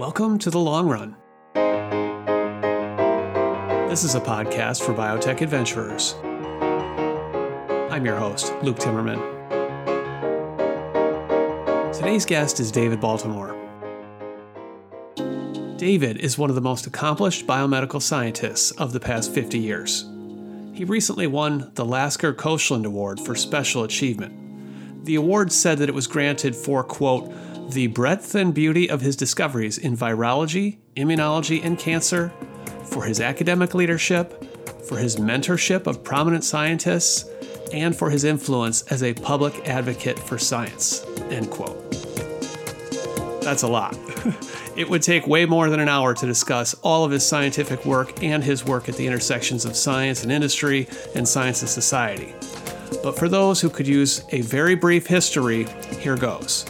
Welcome to The Long Run. This is a podcast for biotech adventurers. I'm your host, Luke Timmerman. Today's guest is David Baltimore. David is one of the most accomplished biomedical scientists of the past 50 years. He recently won the Lasker Koshland Award for Special Achievement. The award said that it was granted for, quote, the breadth and beauty of his discoveries in virology, immunology, and cancer, for his academic leadership, for his mentorship of prominent scientists, and for his influence as a public advocate for science. End quote. That's a lot. it would take way more than an hour to discuss all of his scientific work and his work at the intersections of science and industry and science and society. But for those who could use a very brief history, here goes.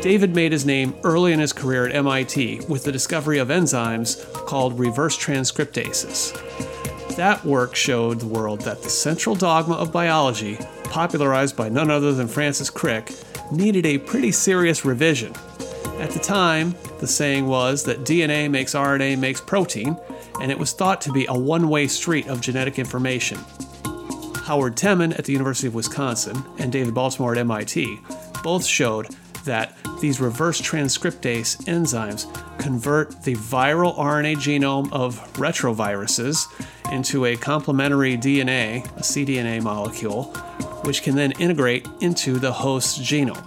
David made his name early in his career at MIT with the discovery of enzymes called reverse transcriptases. That work showed the world that the central dogma of biology, popularized by none other than Francis Crick, needed a pretty serious revision. At the time, the saying was that DNA makes RNA makes protein, and it was thought to be a one way street of genetic information. Howard Temin at the University of Wisconsin and David Baltimore at MIT both showed that these reverse transcriptase enzymes convert the viral RNA genome of retroviruses into a complementary DNA, a cDNA molecule, which can then integrate into the host's genome.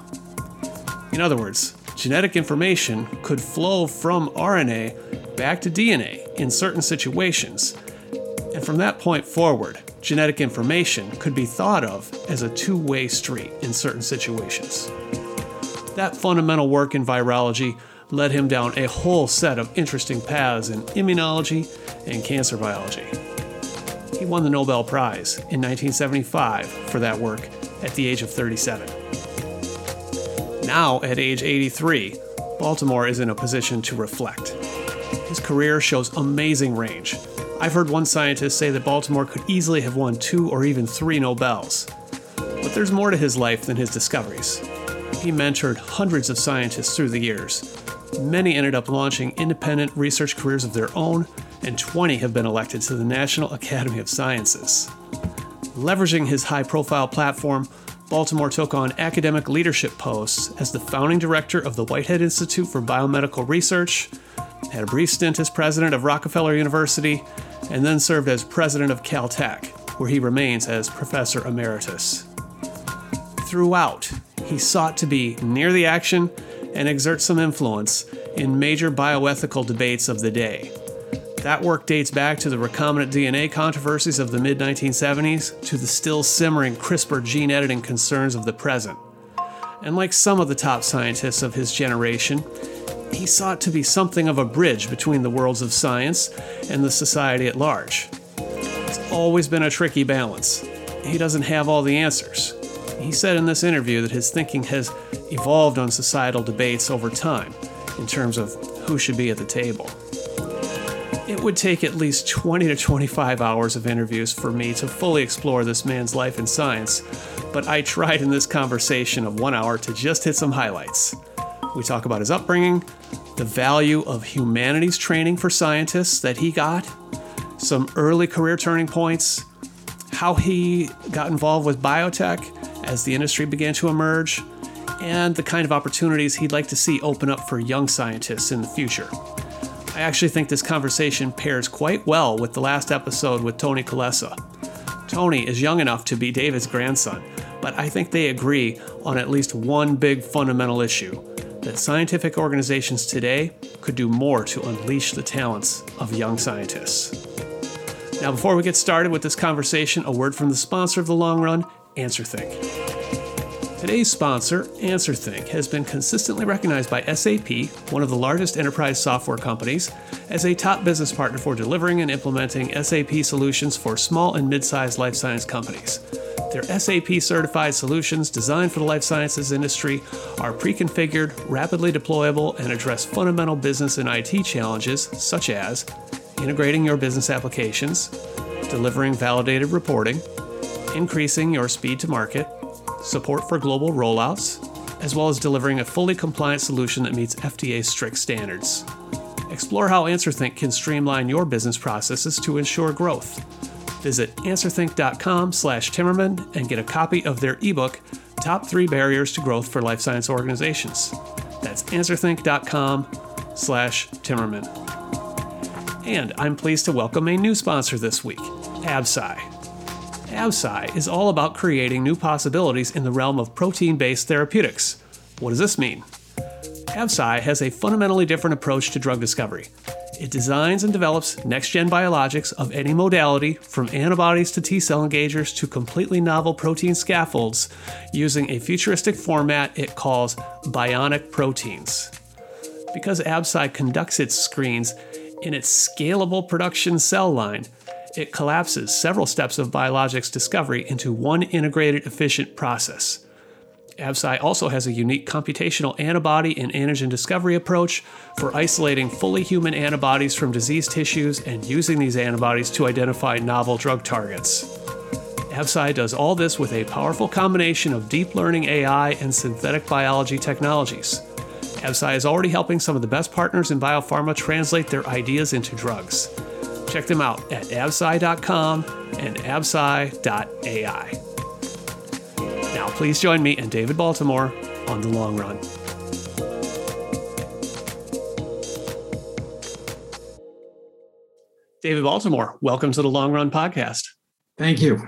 In other words, genetic information could flow from RNA back to DNA in certain situations. And from that point forward, genetic information could be thought of as a two way street in certain situations. That fundamental work in virology led him down a whole set of interesting paths in immunology and cancer biology. He won the Nobel Prize in 1975 for that work at the age of 37. Now, at age 83, Baltimore is in a position to reflect. His career shows amazing range. I've heard one scientist say that Baltimore could easily have won two or even three Nobels. But there's more to his life than his discoveries he mentored hundreds of scientists through the years. Many ended up launching independent research careers of their own, and 20 have been elected to the National Academy of Sciences. Leveraging his high profile platform, Baltimore took on academic leadership posts as the founding director of the Whitehead Institute for Biomedical Research, had a brief stint as president of Rockefeller University, and then served as president of Caltech, where he remains as professor emeritus. Throughout, he sought to be near the action and exert some influence in major bioethical debates of the day. That work dates back to the recombinant DNA controversies of the mid 1970s to the still simmering CRISPR gene editing concerns of the present. And like some of the top scientists of his generation, he sought to be something of a bridge between the worlds of science and the society at large. It's always been a tricky balance. He doesn't have all the answers, he said in this interview that his thinking has evolved on societal debates over time in terms of who should be at the table. It would take at least 20 to 25 hours of interviews for me to fully explore this man's life in science, but I tried in this conversation of one hour to just hit some highlights. We talk about his upbringing, the value of humanities training for scientists that he got, some early career turning points, how he got involved with biotech, as the industry began to emerge, and the kind of opportunities he'd like to see open up for young scientists in the future. I actually think this conversation pairs quite well with the last episode with Tony Kulesa. Tony is young enough to be David's grandson, but I think they agree on at least one big fundamental issue that scientific organizations today could do more to unleash the talents of young scientists. Now, before we get started with this conversation, a word from the sponsor of the long run, AnswerThink. Today's sponsor, AnswerThink, has been consistently recognized by SAP, one of the largest enterprise software companies, as a top business partner for delivering and implementing SAP solutions for small and mid sized life science companies. Their SAP certified solutions designed for the life sciences industry are pre configured, rapidly deployable, and address fundamental business and IT challenges such as integrating your business applications, delivering validated reporting, increasing your speed to market, support for global rollouts, as well as delivering a fully compliant solution that meets FDA strict standards. Explore how AnswerThink can streamline your business processes to ensure growth. Visit answerthink.com/timmerman and get a copy of their ebook, Top 3 Barriers to Growth for Life Science Organizations. That's answerthink.com/timmerman. And I'm pleased to welcome a new sponsor this week, Absci. Absci is all about creating new possibilities in the realm of protein based therapeutics. What does this mean? Absci has a fundamentally different approach to drug discovery. It designs and develops next gen biologics of any modality, from antibodies to T cell engagers to completely novel protein scaffolds, using a futuristic format it calls bionic proteins. Because Absci conducts its screens in its scalable production cell line, it collapses several steps of biologics discovery into one integrated, efficient process. Absci also has a unique computational antibody and antigen discovery approach for isolating fully human antibodies from diseased tissues and using these antibodies to identify novel drug targets. Absci does all this with a powerful combination of deep learning AI and synthetic biology technologies. Absci is already helping some of the best partners in biopharma translate their ideas into drugs. Check them out at absci.com and absci.ai. Now, please join me and David Baltimore on the long run. David Baltimore, welcome to the Long Run Podcast. Thank you.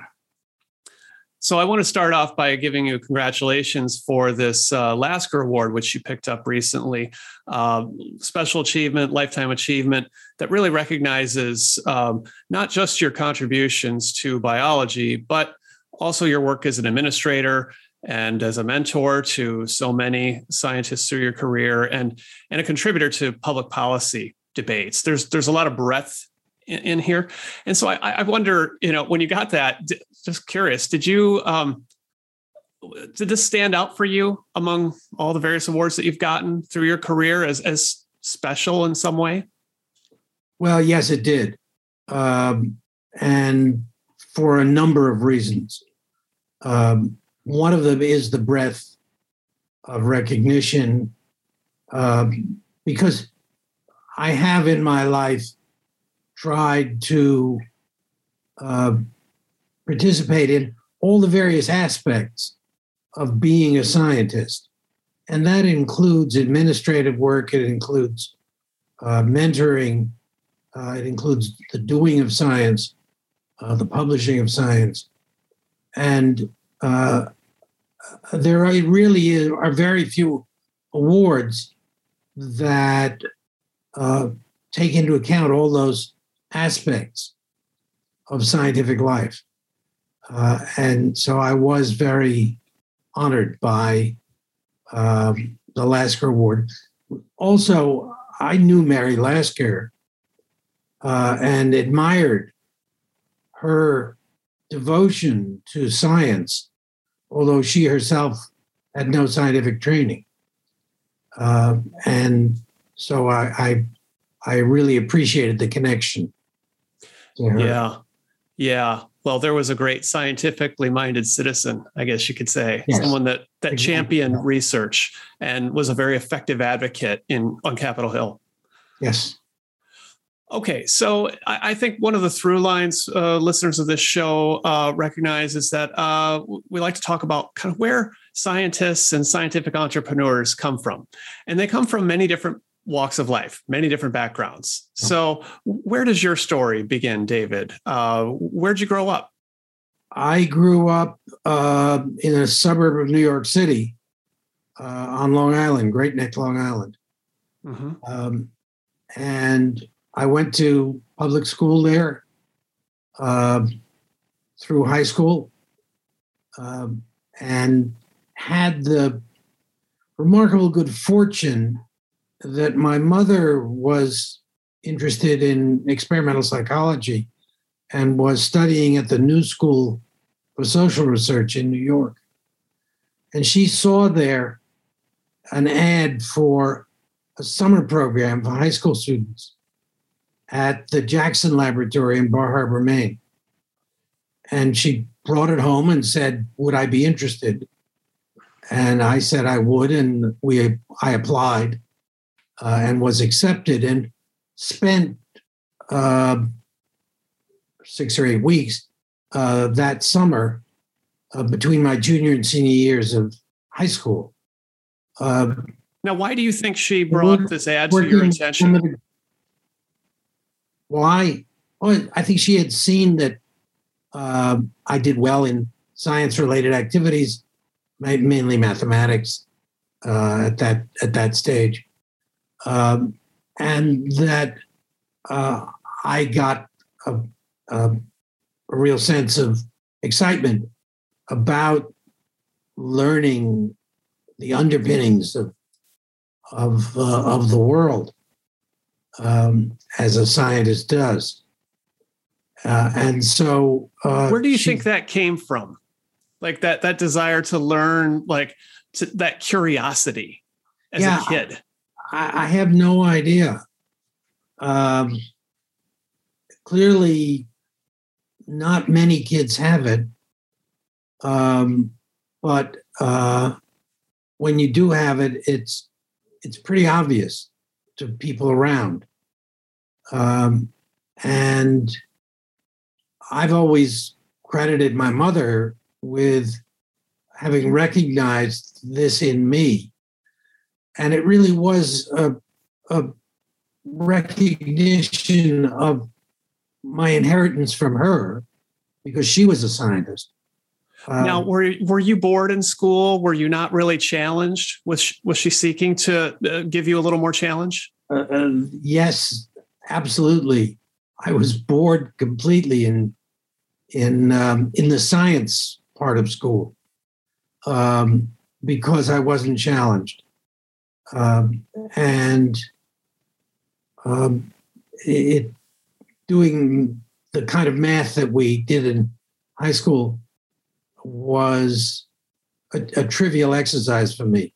So, I want to start off by giving you congratulations for this uh, Lasker Award, which you picked up recently. Uh, special achievement, lifetime achievement that really recognizes um, not just your contributions to biology, but also your work as an administrator and as a mentor to so many scientists through your career and and a contributor to public policy debates there's there's a lot of breadth in, in here. And so I, I wonder you know when you got that just curious did you um did this stand out for you among all the various awards that you've gotten through your career as as special in some way? Well yes it did. Um and for a number of reasons. Um, one of them is the breadth of recognition, um, because I have in my life tried to uh, participate in all the various aspects of being a scientist. And that includes administrative work, it includes uh, mentoring, uh, it includes the doing of science, uh, the publishing of science. And uh, there really is, are very few awards that uh, take into account all those aspects of scientific life. Uh, and so I was very honored by um, the Lasker Award. Also, I knew Mary Lasker uh, and admired her devotion to science, although she herself had no scientific training. Uh, and so I, I, I really appreciated the connection. Yeah, yeah. Well, there was a great scientifically minded citizen, I guess you could say, yes. someone that that exactly. championed research and was a very effective advocate in on Capitol Hill. Yes. Okay, so I, I, think one of the through lines uh, listeners of this show uh, recognize is that uh, we like to talk about kind of where scientists and scientific entrepreneurs come from. And they come from many different walks of life, many different backgrounds. So, where does your story begin, David? Uh, where'd you grow up? I grew up uh, in a suburb of New York City uh, on Long Island, Great Neck, Long Island. Mm-hmm. Um, and I went to public school there uh, through high school um, and had the remarkable good fortune that my mother was interested in experimental psychology and was studying at the New School for Social Research in New York. And she saw there an ad for a summer program for high school students at the Jackson Laboratory in Bar Harbor, Maine. And she brought it home and said, Would I be interested? and I said I would, and we I applied uh, and was accepted, and spent uh, six or eight weeks uh, that summer uh, between my junior and senior years of high school. Uh, now, why do you think she brought this ad to your attention? Why? Well, I think she had seen that uh, I did well in science-related activities, mainly mathematics, uh, at that at that stage, um, and that uh, I got a, a, a, real sense of excitement about learning the underpinnings of of uh, of the world um, as a scientist does. Uh, and so, uh, where do you she, think that came from? Like that that desire to learn, like to, that curiosity as yeah, a kid. I, I have no idea. Um, clearly, not many kids have it. Um, but uh, when you do have it, it's it's pretty obvious to people around. Um, and I've always credited my mother with having recognized this in me. And it really was a, a recognition of my inheritance from her because she was a scientist. now, um, were were you bored in school? Were you not really challenged? Was she, was she seeking to uh, give you a little more challenge? Uh, uh, yes, absolutely. I was bored completely in in um, in the science part of school um, because I wasn't challenged, um, and um, it doing the kind of math that we did in high school was a, a trivial exercise for me.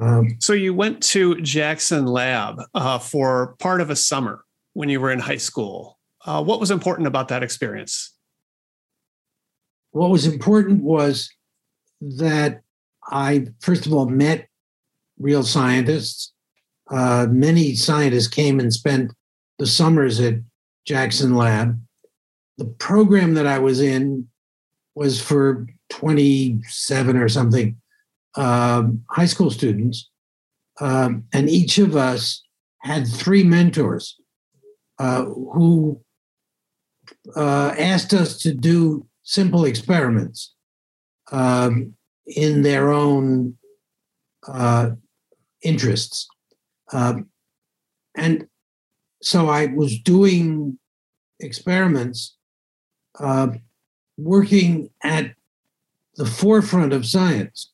Um, so you went to Jackson Lab uh, for part of a summer when you were in high school. Uh, what was important about that experience? What was important was that I, first of all, met real scientists. Uh, many scientists came and spent the summers at Jackson Lab. The program that I was in was for 27 or something um, high school students, um, and each of us had three mentors uh, who uh, asked us to do simple experiments um, in their own uh, interests. Um, and so I was doing experiments, uh, working at the forefront of science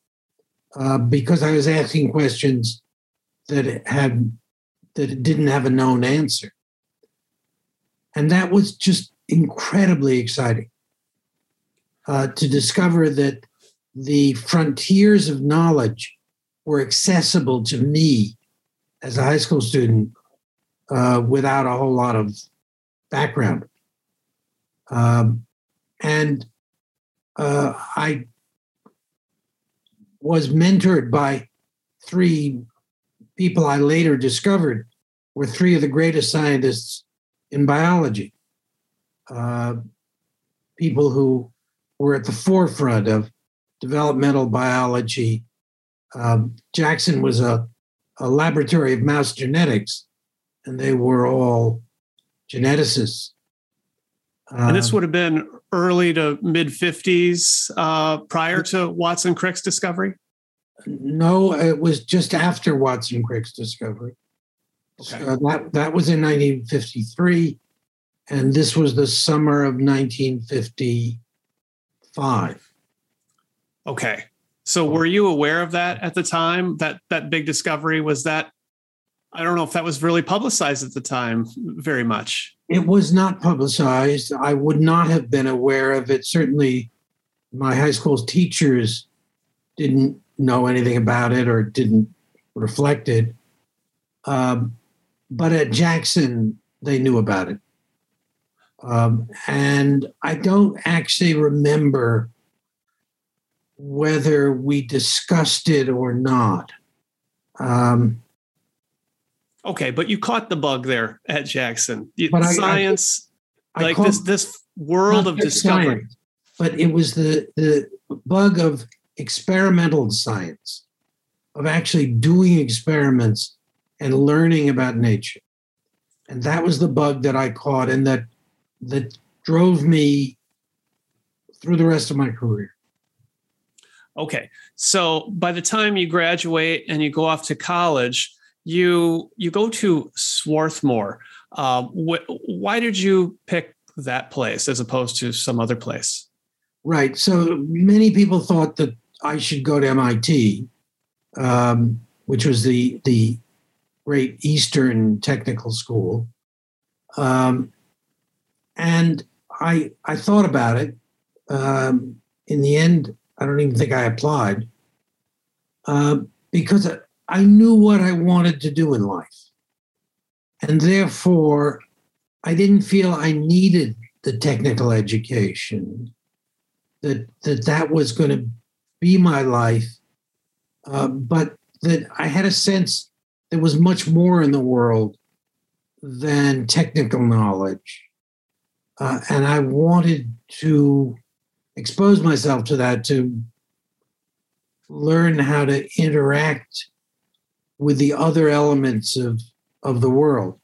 uh, because I was asking questions that had that didn't have a known answer, and that was just incredibly exciting uh, to discover that the frontiers of knowledge were accessible to me as a high school student uh, without a whole lot of background. Um, and uh, I was mentored by three people I later discovered were three of the greatest scientists in biology. Uh, people who were at the forefront of developmental biology. Um, Jackson was a, a laboratory of mouse genetics, and they were all geneticists. and this um, would have been early to mid 50s uh, prior to Watson Crick's discovery? No, it was just after Watson Crick's discovery. Okay. So that, that was in 1953, and this was the summer of 1955. Okay. So were you aware of that at the time? That that big discovery was that I don't know if that was really publicized at the time very much. It was not publicized. I would not have been aware of it. Certainly, my high school's teachers didn't know anything about it or didn't reflect it. Um, but at Jackson, they knew about it. Um, and I don't actually remember whether we discussed it or not. Um, okay, but you caught the bug there at Jackson. But I- I- science, I like this this world of discovery. science, but it was the the bug of experimental science, of actually doing experiments and learning about nature, and that was the bug that I caught, and that that drove me through the rest of my career. Okay. So by the time you graduate and you go off to college, you you go to Swarthmore. Um, wh- why did you pick that place as opposed to some other place? Right. So many people thought that I should go to MIT, um, which was the the great Eastern technical school, um, and I I thought about it. Um, in the end, I don't even think I applied uh, because I- knew what I wanted to do in life, and therefore I didn't feel I needed the technical education that that that was going to be my life, uh, but that I had a sense there was much more in the world than technical knowledge, uh, and I wanted to expose myself to that to learn how to interact with the other elements of of the world.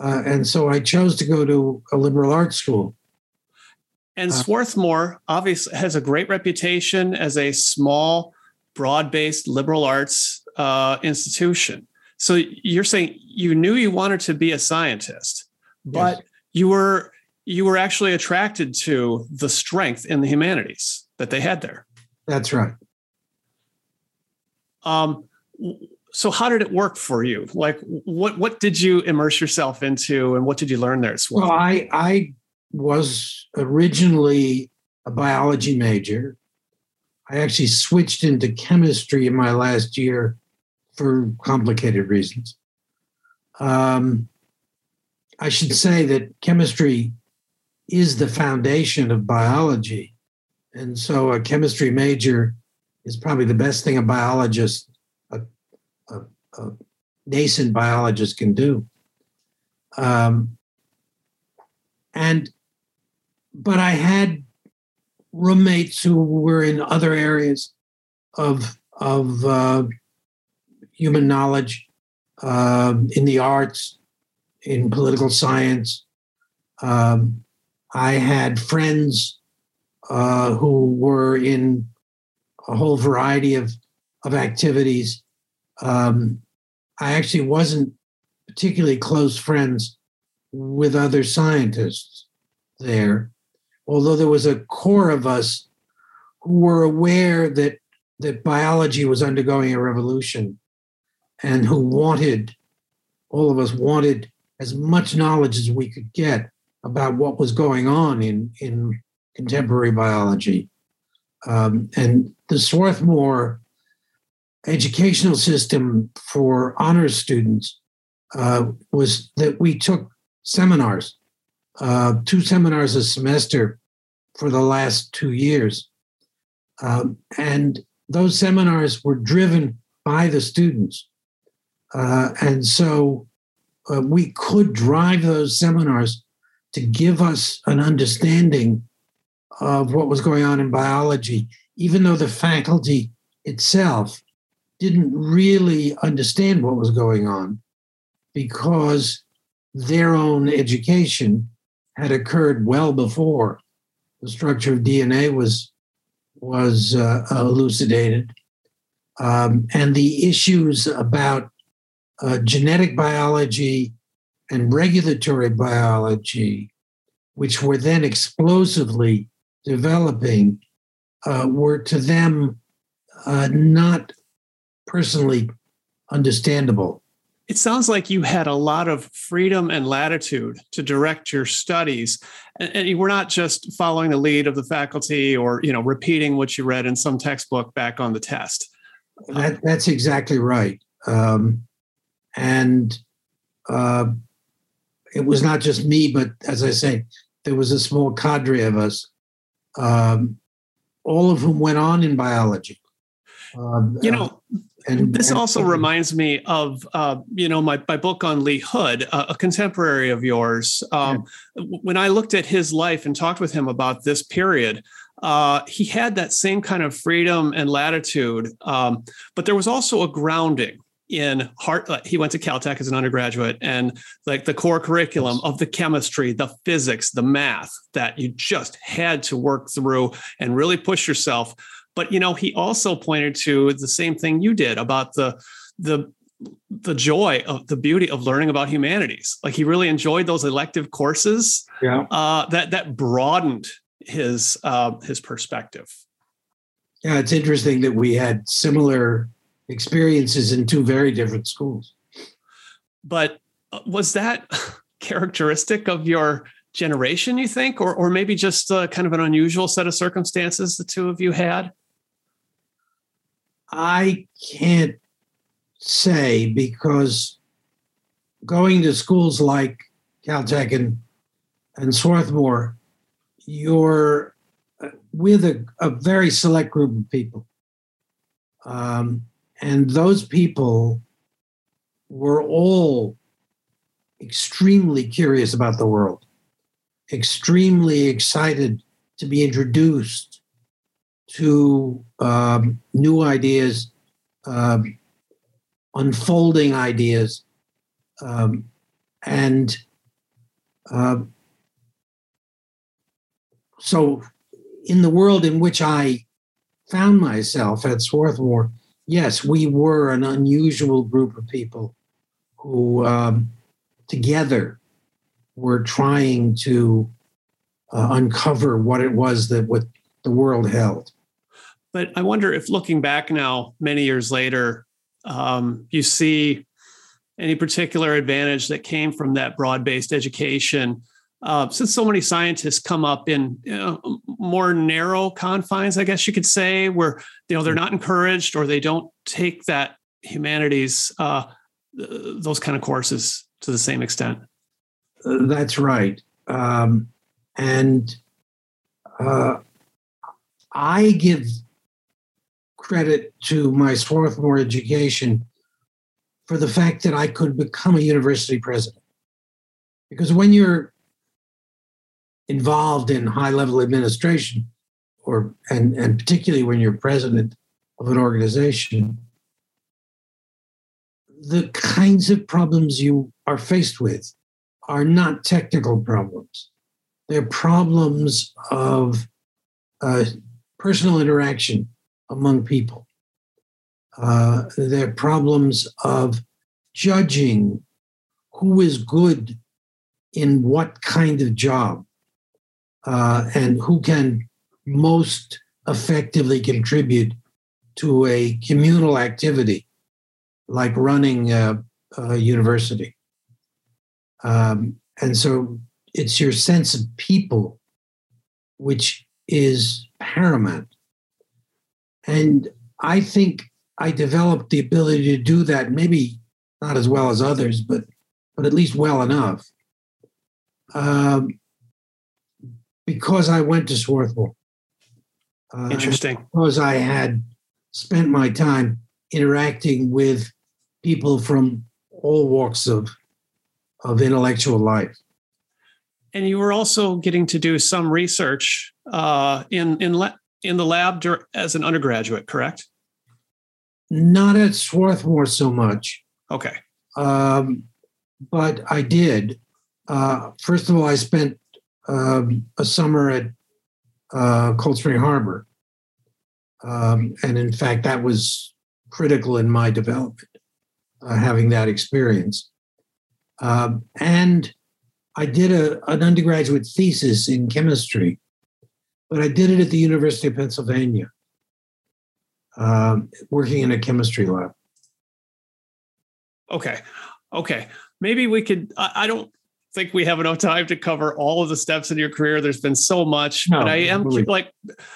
Uh, and so I chose to go to a liberal arts school. And Uh, Swarthmore obviously has a great reputation as a small, broad-based liberal arts uh, institution. So you're saying you knew you wanted to be a scientist, but you were you were actually attracted to the strength in the humanities that they had there. That's right. Um, so how did it work for you? Like, what what did you immerse yourself into, and what did you learn there at Well, Swarthmore? I I was originally a biology major. I actually switched into chemistry in my last year for complicated reasons. Um, I should say that chemistry is the foundation of biology. And so a chemistry major is probably the best thing a biologist, a, a, a nascent biologist can do. Um, and but I had roommates who were in other areas of of uh, human knowledge, um, in the arts, in political science. Um, I had friends uh, who were in a whole variety of of activities. Um, I actually wasn't particularly close friends with other scientists there, although there was a core of us who were aware that that biology was undergoing a revolution and who wanted all of us wanted as much knowledge as we could get about what was going on in in contemporary biology um, and the swarthmore educational system for honors students uh, was that we took seminars uh, two seminars a semester for the last two years. Um, and those seminars were driven by the students. Uh, and so uh, we could drive those seminars to give us an understanding of what was going on in biology, even though the faculty itself didn't really understand what was going on because their own education had occurred well before the structure of DNA was was uh, elucidated, um, and the issues about uh, genetic biology and regulatory biology, which were then explosively developing, uh, were to them uh, not personally understandable. it sounds like you had a lot of freedom and latitude to direct your studies and, and you were not just following the lead of the faculty or you know repeating what you read in some textbook back on the test That, that's exactly right. Um, and uh, it was not just me, but as I say, there was a small cadre of us um, all of whom went on in biology. Um, you know, uh, and this and, also and, reminds me of uh, you know my, my book on Lee Hood, a, a contemporary of yours. Um, yeah. When I looked at his life and talked with him about this period, uh, he had that same kind of freedom and latitude, um, but there was also a grounding in heart. Uh, he went to Caltech as an undergraduate, and like the core curriculum of the chemistry, the physics, the math that you just had to work through and really push yourself. But you know, he also pointed to the same thing you did about the the the joy of the beauty of learning about humanities. Like he really enjoyed those elective courses. Yeah. Uh, that that broadened his uh, his perspective. Yeah, it's interesting that we had similar experiences in two very different schools. But uh, was that characteristic of your generation, you think, or or maybe just uh, kind of an unusual set of circumstances the two of you had? I can't say because going to schools like Caltech and, and Swarthmore, you're uh, with a, a very select group of people. Um, and those people were all extremely curious about the world, extremely excited to be introduced to um, new ideas, um, unfolding ideas, um, and uh, so in the world in which I found myself at Swarthmore, yes, we were an unusual group of people who um, together were trying to uh, uncover what it was that what the world held. But I wonder if looking back now, many years later, um, you see any particular advantage that came from that broad based education. Uh, since so many scientists come up in you know, more narrow confines, I guess you could say, where you know they're not encouraged or they don't take that humanities uh, those kind of courses to the same extent. That's right, um, and uh, I give credit to my Swarthmore education for the fact that I could become a university president. Because when you're involved in high level administration, or and, and particularly when you're president of an organization, the kinds of problems you are faced with are not technical problems. They're problems of uh, personal interaction among people. Uh, there are problems of judging who is good in what kind of job uh, and who can most effectively contribute to a communal activity like running a, a university. Um, and so it's your sense of people which is paramount. And I think I developed the ability to do that, maybe not as well as others, but but at least well enough. Um, because I went to Swarthmore. Uh, Interesting. Because I had spent my time interacting with people from all walks of of intellectual life. And you were also getting to do some research uh, in in in the lab as an undergraduate, correct? Not at Swarthmore so much. Okay. Um, but I did. Uh, first of all, I spent um, a summer at uh, Cold Spring Harbor. Um, and in fact, that was critical in my development, uh, having that experience. Um, and I did a, an undergraduate thesis in chemistry but I did it at the University of Pennsylvania, um, working in a chemistry lab. Okay. Okay. Maybe we could, I, I, don't think we have enough time to cover all of the steps in your career. There's been so much, no, but I am really. like,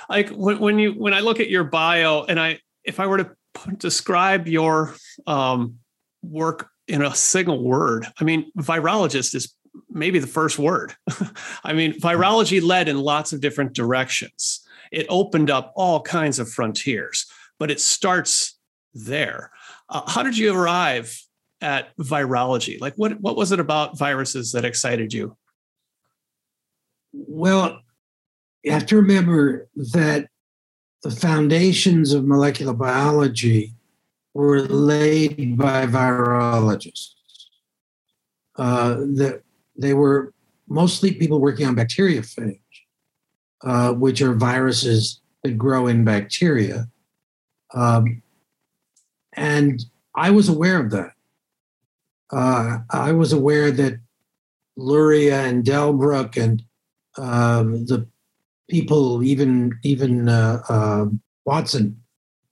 like when, when you, when I look at your bio and I, if I were to describe your um, work in a single word, I mean, virologist is maybe the first word. I mean, virology led in lots of different directions. it opened up all kinds of frontiers. But it starts there. Uh, how did you arrive at virology? Like, what what was it about viruses that excited you? Well, you have to remember that the foundations of molecular biology were laid by virologists. Uh, that they were mostly people working on bacteriophage, uh, which are viruses that grow in bacteria. Um, and I was aware of that. Uh, I was aware that Luria and Delbruck and um, the people, even even uh, uh, Watson,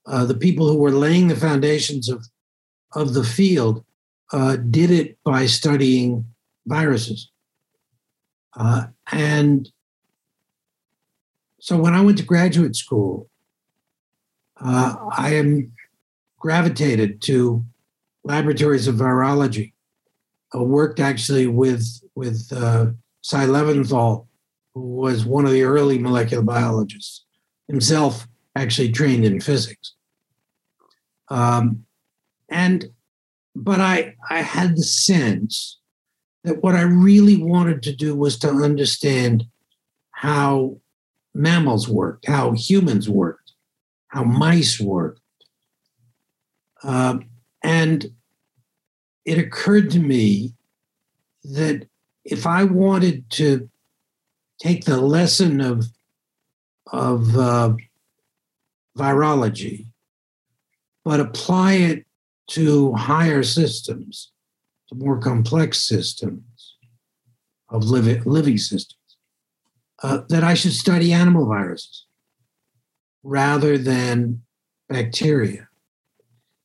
uh, the people who were laying the foundations of of the field, uh, did it by studying viruses. And so when I went to graduate school, I am gravitated to laboratories of virology. I worked actually with with uh, Cy Levinthal, who was one of the early molecular biologists, himself actually trained in physics. Um, and but I I had the sense that what I really wanted to do was to understand how mammals worked, how humans worked, how mice worked. Um, and it occurred to me that if I wanted to take the lesson of, of uh, virology, but apply it to higher systems, to more complex systems of living, living systems, uh, that I should study animal viruses rather than bacteria.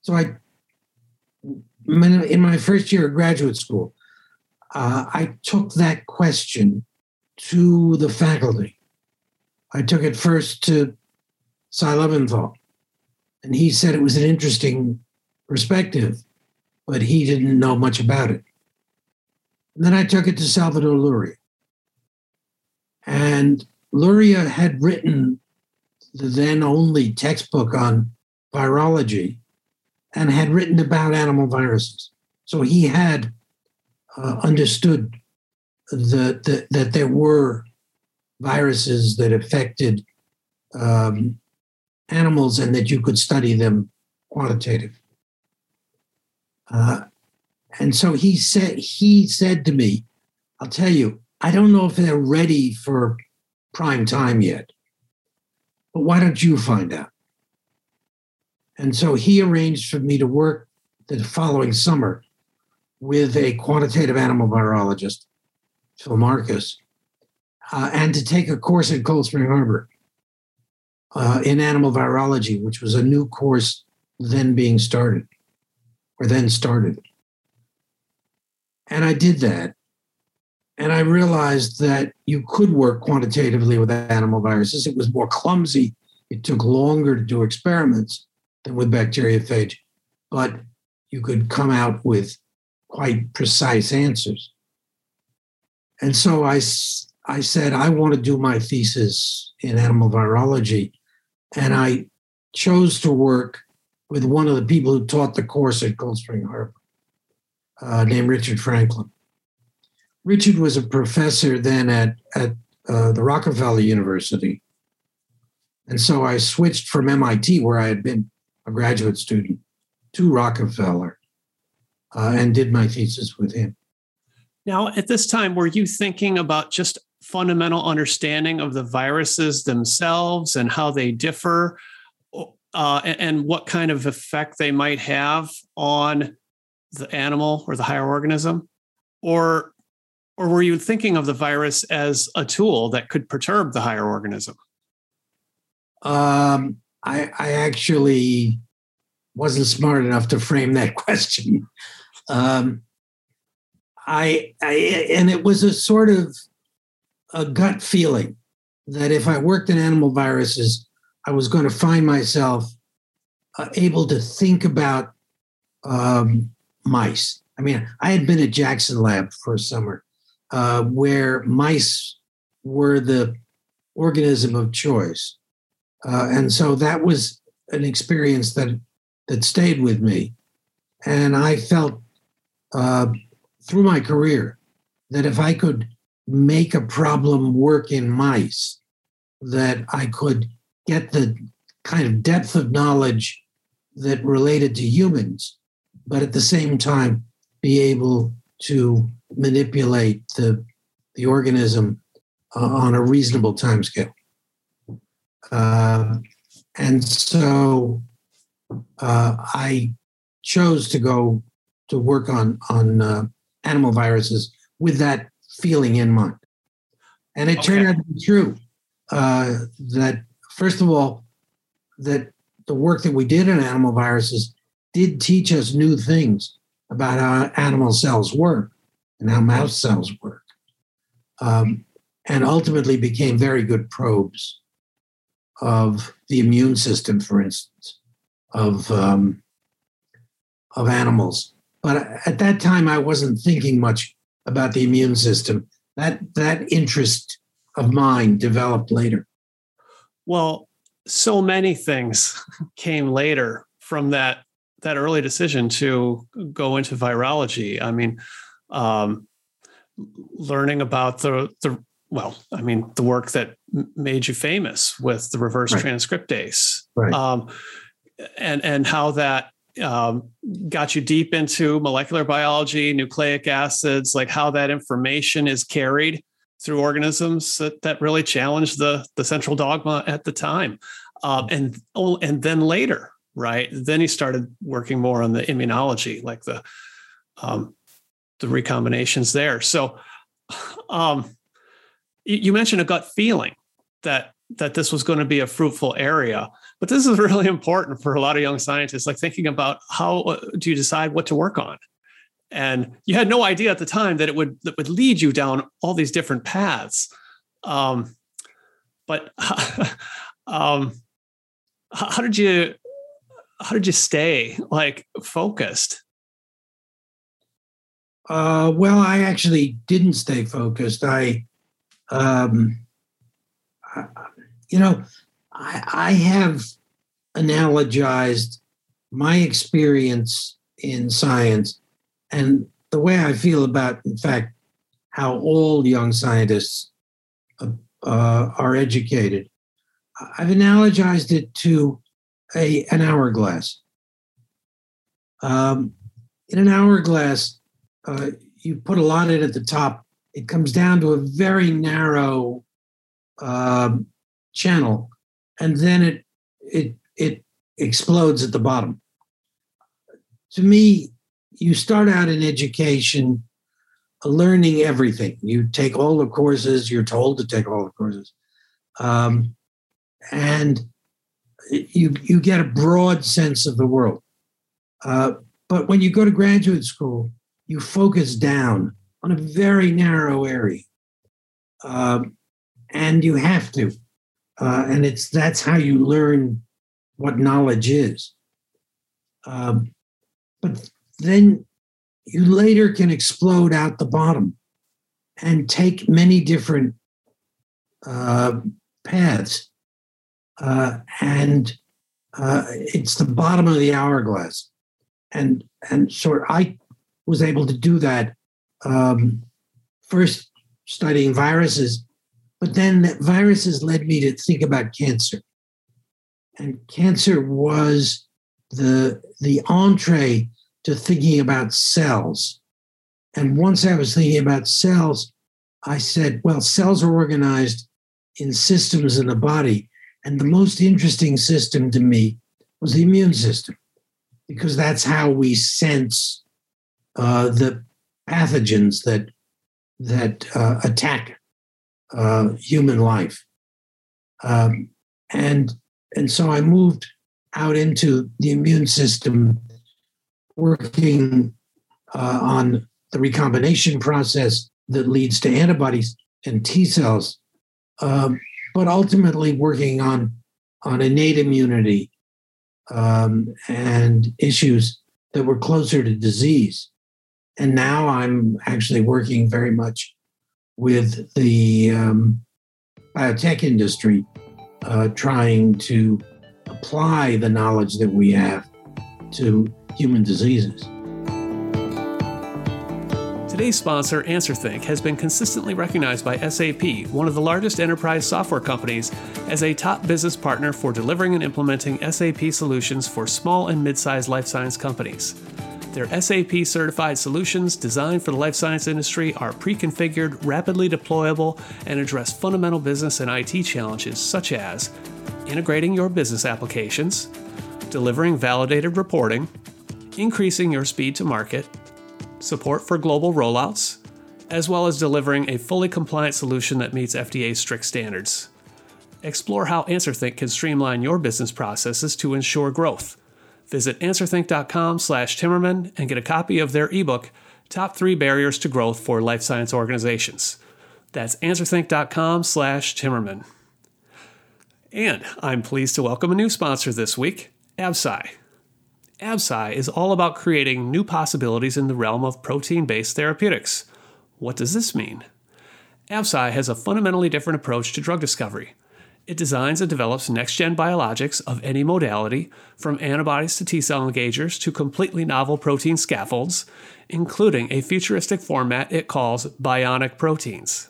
So I, in my first year of graduate school, uh, I took that question to the faculty. I took it first to Cy Levinthal, and he said it was an interesting perspective, but he didn't know much about it. And then I took it to Salvador Luria. And Luria had written the then only textbook on virology and had written about animal viruses. So he had uh, understood that, that, that there were viruses that affected um, animals and that you could study them quantitative. Uh, and so he said he said to me, "I'll tell you, I don't know if they're ready for prime time yet, but why don't you find out?" And so he arranged for me to work the following summer with a quantitative animal virologist, Phil Marcus, uh, and to take a course at Cold Spring Harbor uh, in animal virology, which was a new course then being started or then started. And I did that. And I realized that you could work quantitatively with animal viruses. It was more clumsy. It took longer to do experiments than with bacteriophage, but you could come out with quite precise answers. And so I, I said, I want to do my thesis in animal virology. And I chose to work with one of the people who taught the course at Cold Spring Harbor, uh, named Richard Franklin. Richard was a professor then at, at uh, the Rockefeller University. And so I switched from MIT, where I had been a graduate student, to Rockefeller uh, and did my thesis with him. Now, at this time, were you thinking about just fundamental understanding of the viruses themselves and how they differ uh, and, and what kind of effect they might have on the animal or the higher organism, or or were you thinking of the virus as a tool that could perturb the higher organism? Um, I, I actually wasn't smart enough to frame that question. Um, I, I and it was a sort of a gut feeling that if I worked in animal viruses, I was going to find myself uh, able to think about um, mice. I mean, I had been at Jackson Lab for a summer uh, where mice were the organism of choice. Uh, and so that was an experience that that stayed with me. And I felt uh, through my career that if I could make a problem work in mice, that I could get the kind of depth of knowledge that related to humans, but at the same time be able to manipulate the, the organism uh, on a reasonable timescale. Uh, and so uh, I chose to go to work on on uh, animal viruses with that feeling in mind, and it okay. turned out to be true. Uh, that first of all, that the work that we did in animal viruses did teach us new things about how animal cells work and how mouse cells work, um, and ultimately became very good probes of the immune system, for instance, of um, of animals. But at that time, I wasn't thinking much about the immune system. That that interest of mine developed later. Well, so many things came later from that that early decision to go into virology. I mean, um, learning about the the well, I mean, the work that made you famous with the reverse right. transcriptase, right. Um, and and how that um, got you deep into molecular biology, nucleic acids, like how that information is carried through organisms that, that really challenged the the central dogma at the time, um, and and then later, right? Then he started working more on the immunology, like the um, the recombinations there. So, um, you mentioned a gut feeling that that this was going to be a fruitful area but this is really important for a lot of young scientists like thinking about how uh, do you decide what to work on? And you had no idea at the time that it would that would lead you down all these different paths. Um, but um, how did you how did you stay like focused? Uh, well i actually didn't stay focused. I um, you know, I, I have analogized my experience in science and the way I feel about, in fact, how all young scientists uh, uh, are educated. I've analogized it to a, an hourglass. Um, in an hourglass, uh, you put a lot in at the top. It comes down to a very narrow um, channel, and then it it it explodes at the bottom. To me, you start out in education learning everything. You take all the courses, you're told to take all the courses. Um, and you, you get a broad sense of the world. Uh, but when you go to graduate school, you focus down on a very narrow area. Um, and you have to. Uh, and it's that's how you learn what knowledge is. Um, but then you later can explode out the bottom and take many different uh, paths. Uh, and uh, it's the bottom of the hourglass. And and so I was able to do that um, first studying viruses but then viruses led me to think about cancer. And cancer was the, the entree to thinking about cells. And once I was thinking about cells, I said, well, cells are organized in systems in the body. And the most interesting system to me was the immune system, because that's how we sense uh, the pathogens that, that uh, attack uh, human life. Um, and, and so I moved out into the immune system, working uh, on the recombination process that leads to antibodies and T cells, um, but ultimately working on, on innate immunity um, and issues that were closer to disease. And now I'm actually working very much with the um, biotech industry uh, trying to apply the knowledge that we have to human diseases. Today's sponsor, AnswerThink, has been consistently recognized by SAP, one of the largest enterprise software companies, as a top business partner for delivering and implementing SAP solutions for small and mid sized life science companies. Their SAP certified solutions designed for the life science industry are pre configured, rapidly deployable, and address fundamental business and IT challenges such as integrating your business applications, delivering validated reporting, increasing your speed to market, support for global rollouts, as well as delivering a fully compliant solution that meets FDA's strict standards. Explore how AnswerThink can streamline your business processes to ensure growth. Visit answerthink.com slash Timmerman and get a copy of their ebook, Top 3 Barriers to Growth for Life Science Organizations. That's answerthink.com slash Timmerman. And I'm pleased to welcome a new sponsor this week, Absci. Absci is all about creating new possibilities in the realm of protein based therapeutics. What does this mean? Absci has a fundamentally different approach to drug discovery. It designs and develops next gen biologics of any modality, from antibodies to T cell engagers to completely novel protein scaffolds, including a futuristic format it calls bionic proteins.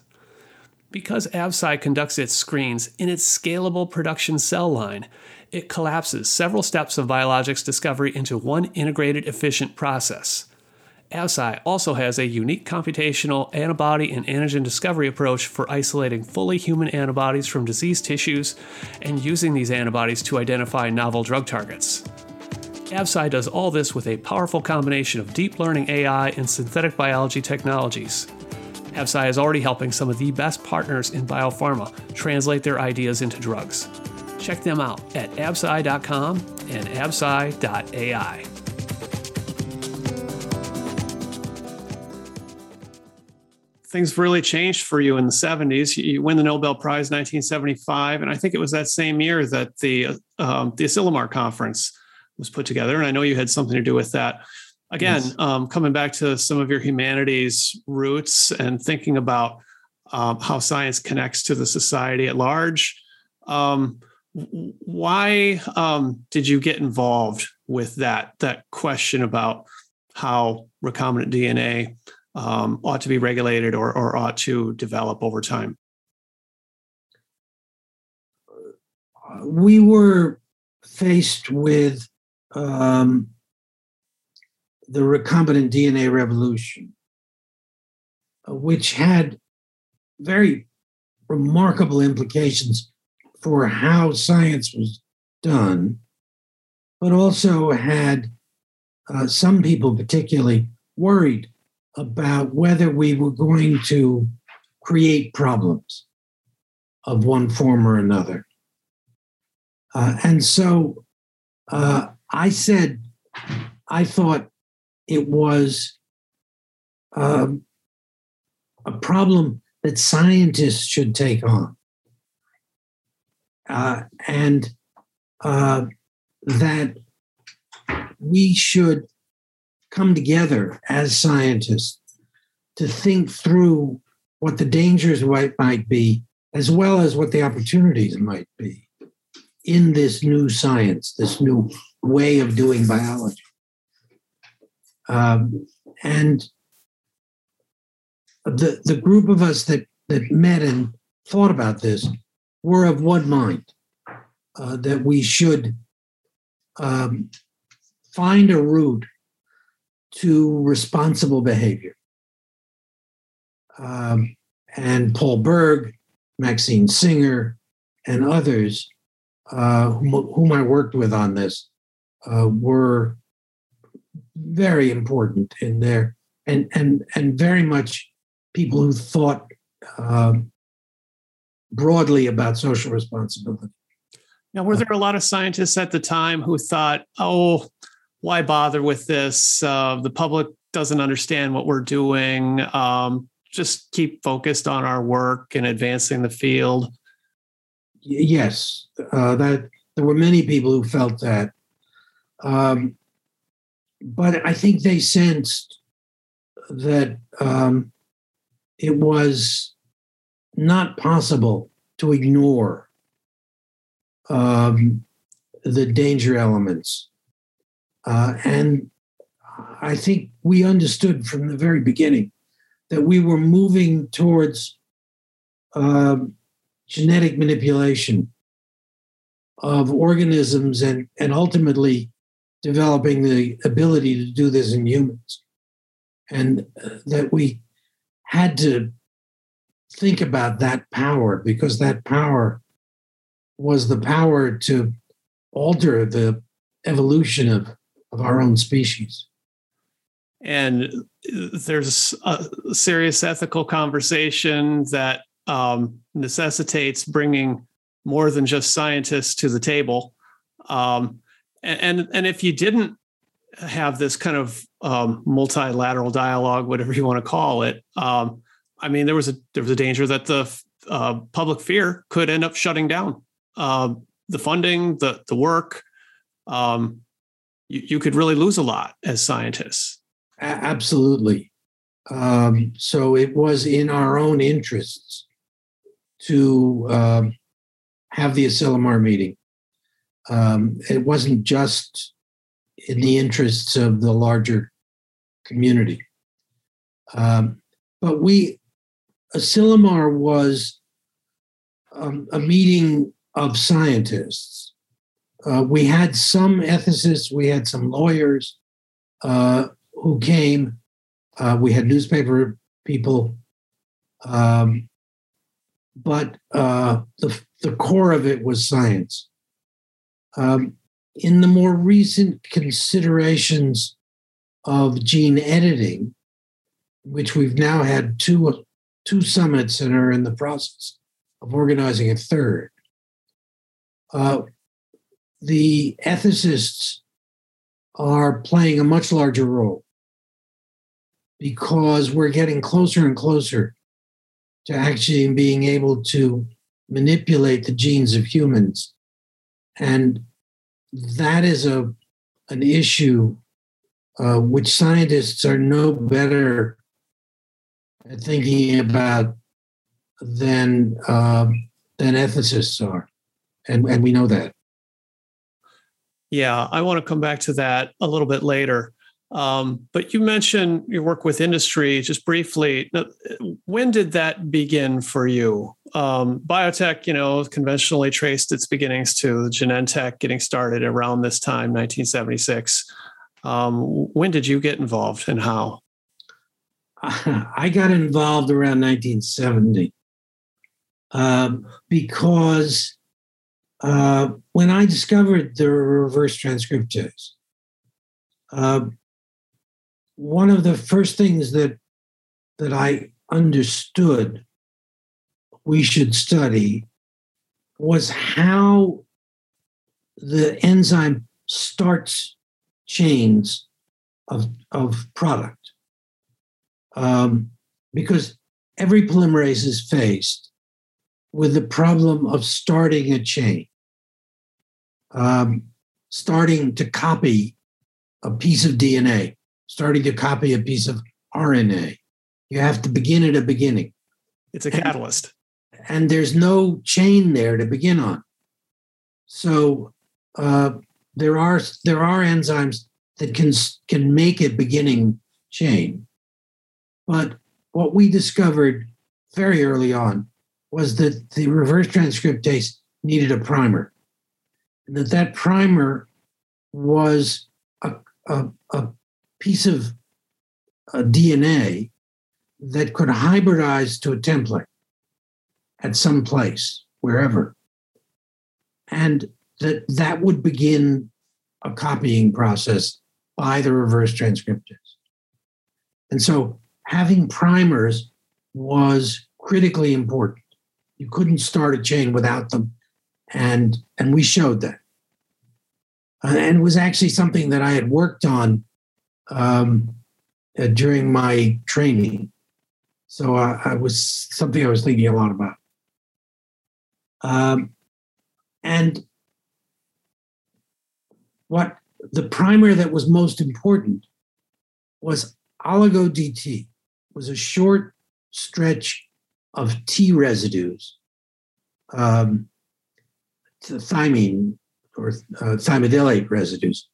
Because Absci conducts its screens in its scalable production cell line, it collapses several steps of biologics discovery into one integrated, efficient process. Absci also has a unique computational antibody and antigen discovery approach for isolating fully human antibodies from diseased tissues and using these antibodies to identify novel drug targets. Absci does all this with a powerful combination of deep learning AI and synthetic biology technologies. Absci is already helping some of the best partners in biopharma translate their ideas into drugs. Check them out at absci.com and absci.ai. Things really changed for you in the 70s. You win the Nobel Prize in 1975, and I think it was that same year that the um, the Asilomar conference was put together. And I know you had something to do with that. Again, yes. um, coming back to some of your humanities roots and thinking about um, how science connects to the society at large. Um, why um, did you get involved with that that question about how recombinant DNA um, ought to be regulated or, or ought to develop over time? We were faced with um, the recombinant DNA revolution, which had very remarkable implications for how science was done, but also had uh, some people particularly worried about whether we were going to create problems of one form or another. Uh, and so uh, I said, I thought it was um, a problem that scientists should take on uh, and uh, that we should come together as scientists to think through what the dangers might, be, as well as what the opportunities might be in this new science, this new way of doing biology. Um, and the, the group of us that, that met and thought about this were of one mind uh, that we should um, find a route to responsible behavior. Um, and Paul Berg, Maxine Singer, and others uh, whom, whom, I worked with on this uh, were very important in there, and and and very much people who thought um, broadly about social responsibility. Now, were there a lot of scientists at the time who thought, oh, why bother with this? Uh, the public doesn't understand what we're doing. Um, just keep focused on our work and advancing the field. Yes, uh, that there were many people who felt that, um, but I think they sensed that um, it was not possible to ignore um, the danger elements. Uh, and I think we understood from the very beginning that we were moving towards um, genetic manipulation of organisms and, and ultimately developing the ability to do this in humans. And uh, that we had to think about that power because that power was the power to alter the evolution of, of our own species. And there's a serious ethical conversation that um, necessitates bringing more than just scientists to the table. Um, and and if you didn't have this kind of um, multilateral dialogue, whatever you want to call it, um, I mean, there was a there was a danger that the uh, public fear could end up shutting down uh, the funding, the the work. Um, you, you, could really lose a lot as scientists. Absolutely. Um, so it was in our own interests to um, have the Asilomar meeting. Um, it wasn't just in the interests of the larger community. Um, but we, Asilomar was um, a meeting of scientists. Uh, we had some ethicists, we had some lawyers uh, who came, uh, we had newspaper people. Um, but uh, the, the core of it was science. Um, in the more recent considerations of gene editing, which we've now had two, two summits and are in the process of organizing a third, uh, the ethicists are playing a much larger role because we're getting closer and closer to actually being able to manipulate the genes of humans. And that is a, an issue uh, which scientists are no better at thinking about than, uh, than ethicists are. And, and we know that. Yeah, I want to come back to that a little bit later. Um, but you mentioned your work with industry just briefly. When did that begin for you? Um, biotech, you know, conventionally traced its beginnings to Genentech getting started around this time, 1976. Um, when did you get involved and how? I got involved around 1970 um, because uh, when I discovered the reverse transcriptase, uh, one of the first things that that I understood we should study was how the enzyme starts chains of, of product. Um, because every polymerase is faced with the problem of starting a chain, um, starting to copy a piece of DNA starting to copy a piece of RNA. You have to begin at a beginning. It's a catalyst. And, and there's no chain there to begin on. So uh, there are there are enzymes that can can make a beginning chain. But what we discovered very early on was that the reverse transcriptase needed a primer, that that primer was a, a, a piece of uh, DNA that could hybridize to a template at some place, wherever. And that that would begin a copying process by the reverse transcriptase. And so having primers was critically important. You couldn't start a chain without them. And, and we showed that. Uh, and it was actually something that I had worked on um, uh, during my training. So uh, I was something I was thinking a lot about. Um, and what the primer that was most important was oligo DT was a short stretch of T residues. Um, thymine or uh, thymidylate residues.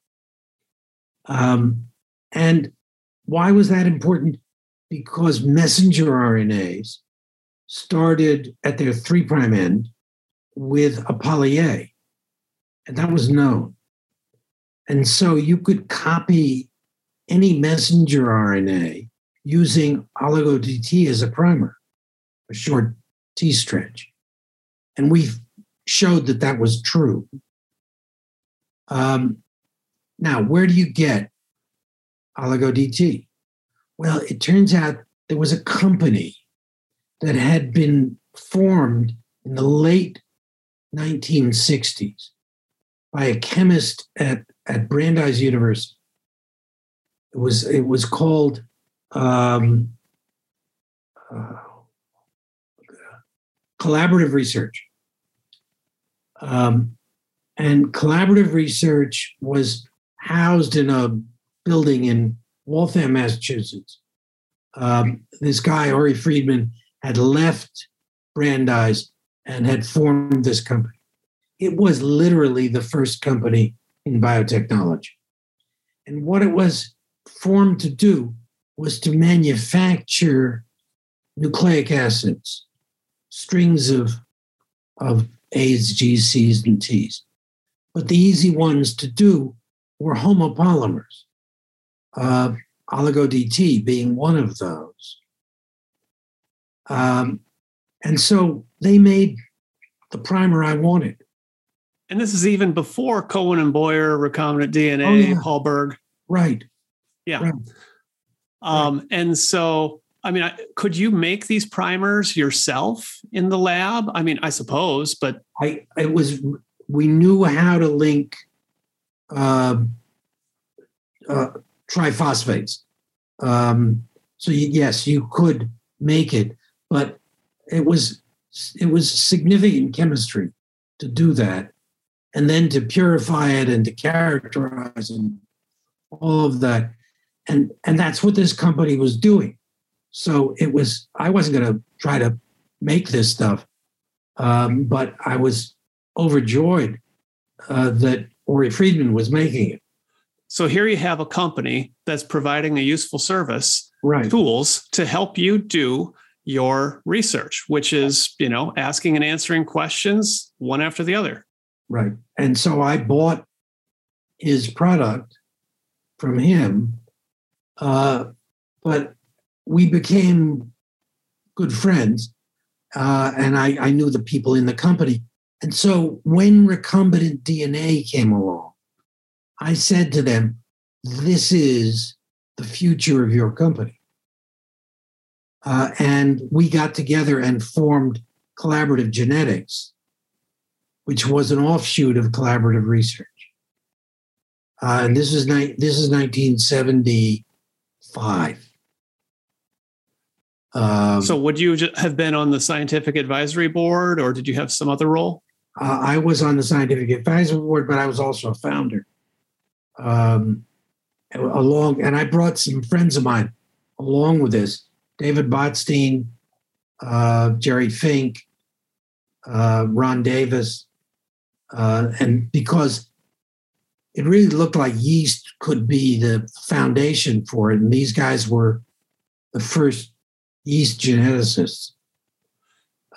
Um, and why was that important? Because messenger RNAs started at their three prime end with a poly A, and that was known. And so you could copy any messenger RNA using oligo-DT as a primer, a short T stretch. And we showed that that was true. Um, now, where do you get oligo-DT? Well, it turns out there was a company that had been formed in the late 1960s by a chemist at, at Brandeis University. It was it was called um, uh, collaborative research. Um, and collaborative research was housed in a building in Waltham, Massachusetts. Um, this guy, Orrie Friedman, had left Brandeis and had formed this company. It was literally the first company in biotechnology. And what it was formed to do was to manufacture nucleic acids, strings of, of A's, G's, C's, and T's. But the easy ones to do were homopolymers, uh, oligo-DT being one of those. Um, and so they made the primer I wanted. And this is even before Cohen and Boyer, recombinant DNA, oh, yeah. Paul Berg. Right. Yeah. Right. Um, right. And so, I mean, could you make these primers yourself in the lab? I mean, I suppose, but I it was we knew how to link uh, uh, triphosphates. Um, so you, yes, you could make it, but it was it was significant chemistry to do that, and then to purify it and to characterize and all of that, and and that's what this company was doing. So it was I wasn't going to try to make this stuff, um, but I was overjoyed uh, that Orrie Friedman was making it. So here you have a company that's providing a useful service, right. tools to help you do your research, which is, you know, asking and answering questions one after the other. Right. And so I bought his product from him, uh, but we became good friends. Uh, and I, I knew the people in the company. And so when recombinant DNA came along, I said to them, This is the future of your company. Uh, and we got together and formed Collaborative Genetics, which was an offshoot of collaborative research. Uh, and this is ni- this is 1975. Um, so, would you have been on the scientific advisory board, or did you have some other role? Uh, I was on the scientific advisory board, but I was also a founder. Um, along, and I brought some friends of mine along with this. David Botstein, uh, Jerry Fink, uh, Ron Davis, uh, and because it really looked like yeast could be the foundation for it, and these guys were the first yeast geneticists.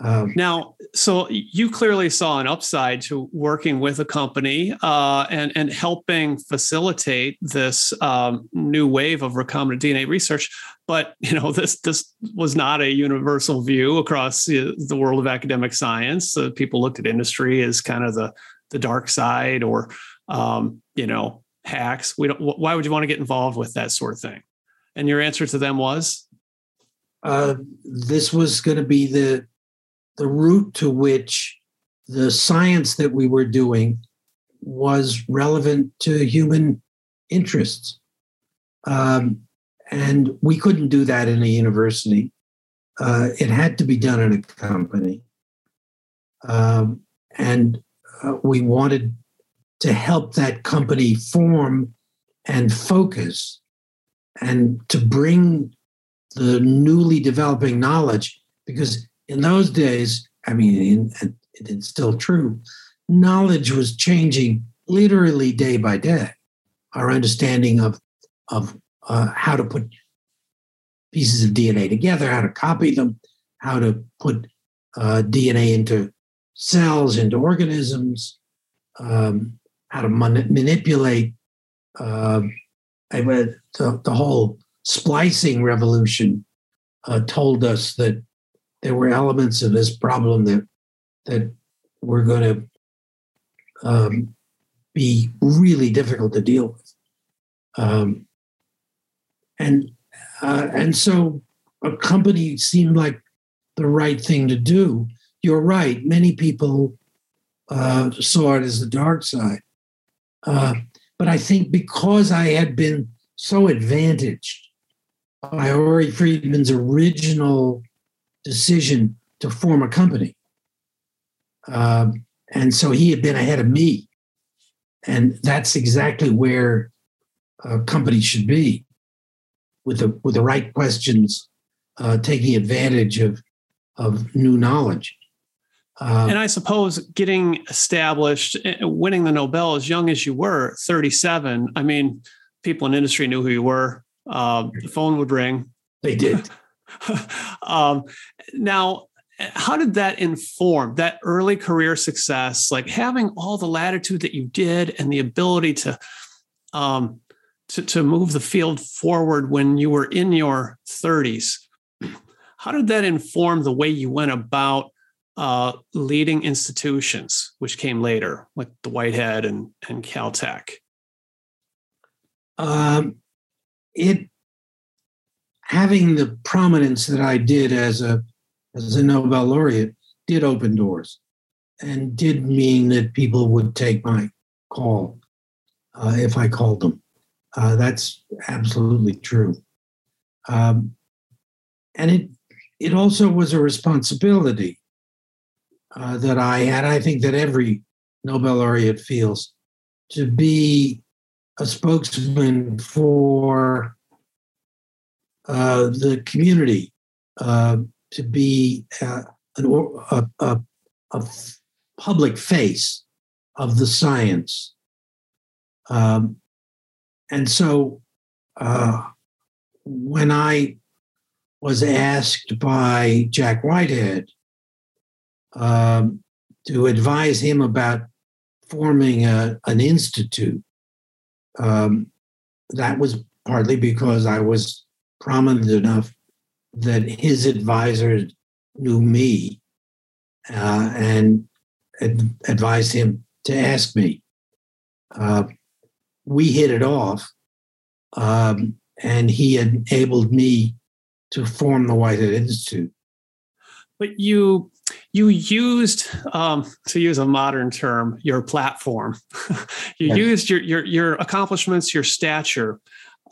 Um, now, so you clearly saw an upside to working with a company uh, and and helping facilitate this um, new wave of recombinant DNA research. But you know, this this was not a universal view across the, world of academic science. People looked at industry as kind of the the dark side, or um, you know, hacks. We don't. Why would you want to get involved with that sort of thing? And your answer to them was, uh, this was going to be the the route to which the science that we were doing was relevant to human interests. Um, and we couldn't do that in a university. Uh, it had to be done in a company. Um, and uh, we wanted to help that company form and focus and to bring the newly developing knowledge because in those days, I mean, and it's still true, knowledge was changing literally day by day. Our understanding of of uh, how to put pieces of DNA together, how to copy them, how to put uh, DNA into cells, into organisms, um, how to man- manipulate uh, the, the whole splicing revolution uh, told us that there were elements of this problem that that were going to um, be really difficult to deal with. Um, and uh, and so a company seemed like the right thing to do. You're right. Many people uh, saw it as the dark side, uh, but I think because I had been so advantaged by Orrie Friedman's original decision to form a company, um, and so he had been ahead of me. And that's exactly where a company should be with the, with the right questions, uh, taking advantage of, of new knowledge. Uh, and I suppose getting established, eh, winning the Nobel as young as you were, 37, I mean, people in industry knew who you were. Uh, the phone would ring. They did. um, now, how did that inform that early career success like having all the latitude that you did and the ability to um to, to move the field forward when you were in your 30s how did that inform the way you went about uh, leading institutions which came later like the whitehead and, and caltech um, it having the prominence that i did as a as a Nobel laureate did open doors and did mean that people would take my call uh, if I called them. Uh, that's absolutely true. Um, and it it also was a responsibility uh, that I had. I think that every Nobel laureate feels to be a spokesman for uh, the community, uh, to be uh, an, a, a, a, public face of the science. Um, and so uh, when I was asked by Jack Whitehead um, to advise him about forming a, an institute, um, that was partly because I was prominent enough that his advisors knew me uh, and ad- advised him to ask me. Uh, we hit it off, um, and he enabled me to form the Whitehead Institute. But you you used um, to use a modern term your platform you yes. used your, your your accomplishments your stature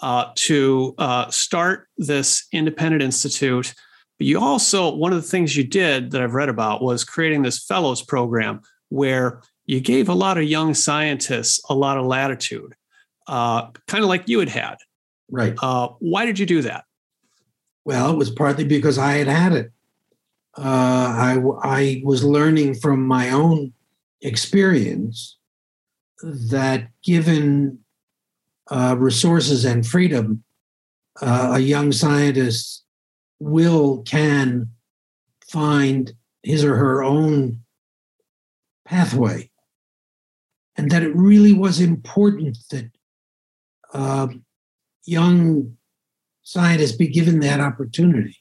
uh, to uh, start this independent institute. But you also, one of the things you did that I've read about was creating this fellows program where you gave a lot of young scientists a lot of latitude, uh, kind of like you had had. Right. Uh, why did you do that? Well, it was partly because I had had it. Uh, I, I was learning from my own experience that given uh, resources and freedom, uh, a young scientist will can find his or her own pathway, and that it really was important that uh, young scientists be given that opportunity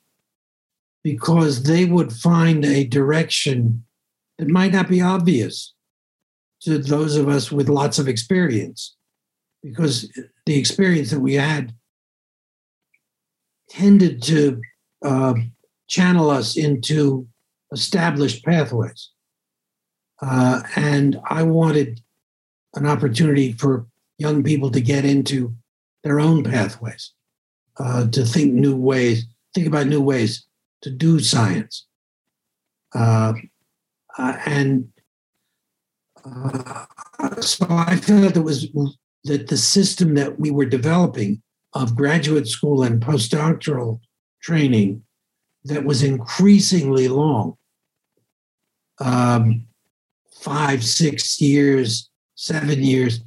because they would find a direction that might not be obvious to those of us with lots of experience because the experience that we had tended to uh, channel us into established pathways. Uh, and I wanted an opportunity for young people to get into their own pathways, uh, to think new ways, think about new ways to do science. Uh, uh and uh, so I felt it was that the system that we were developing of graduate school and postdoctoral training that was increasingly long um, five, six years, seven years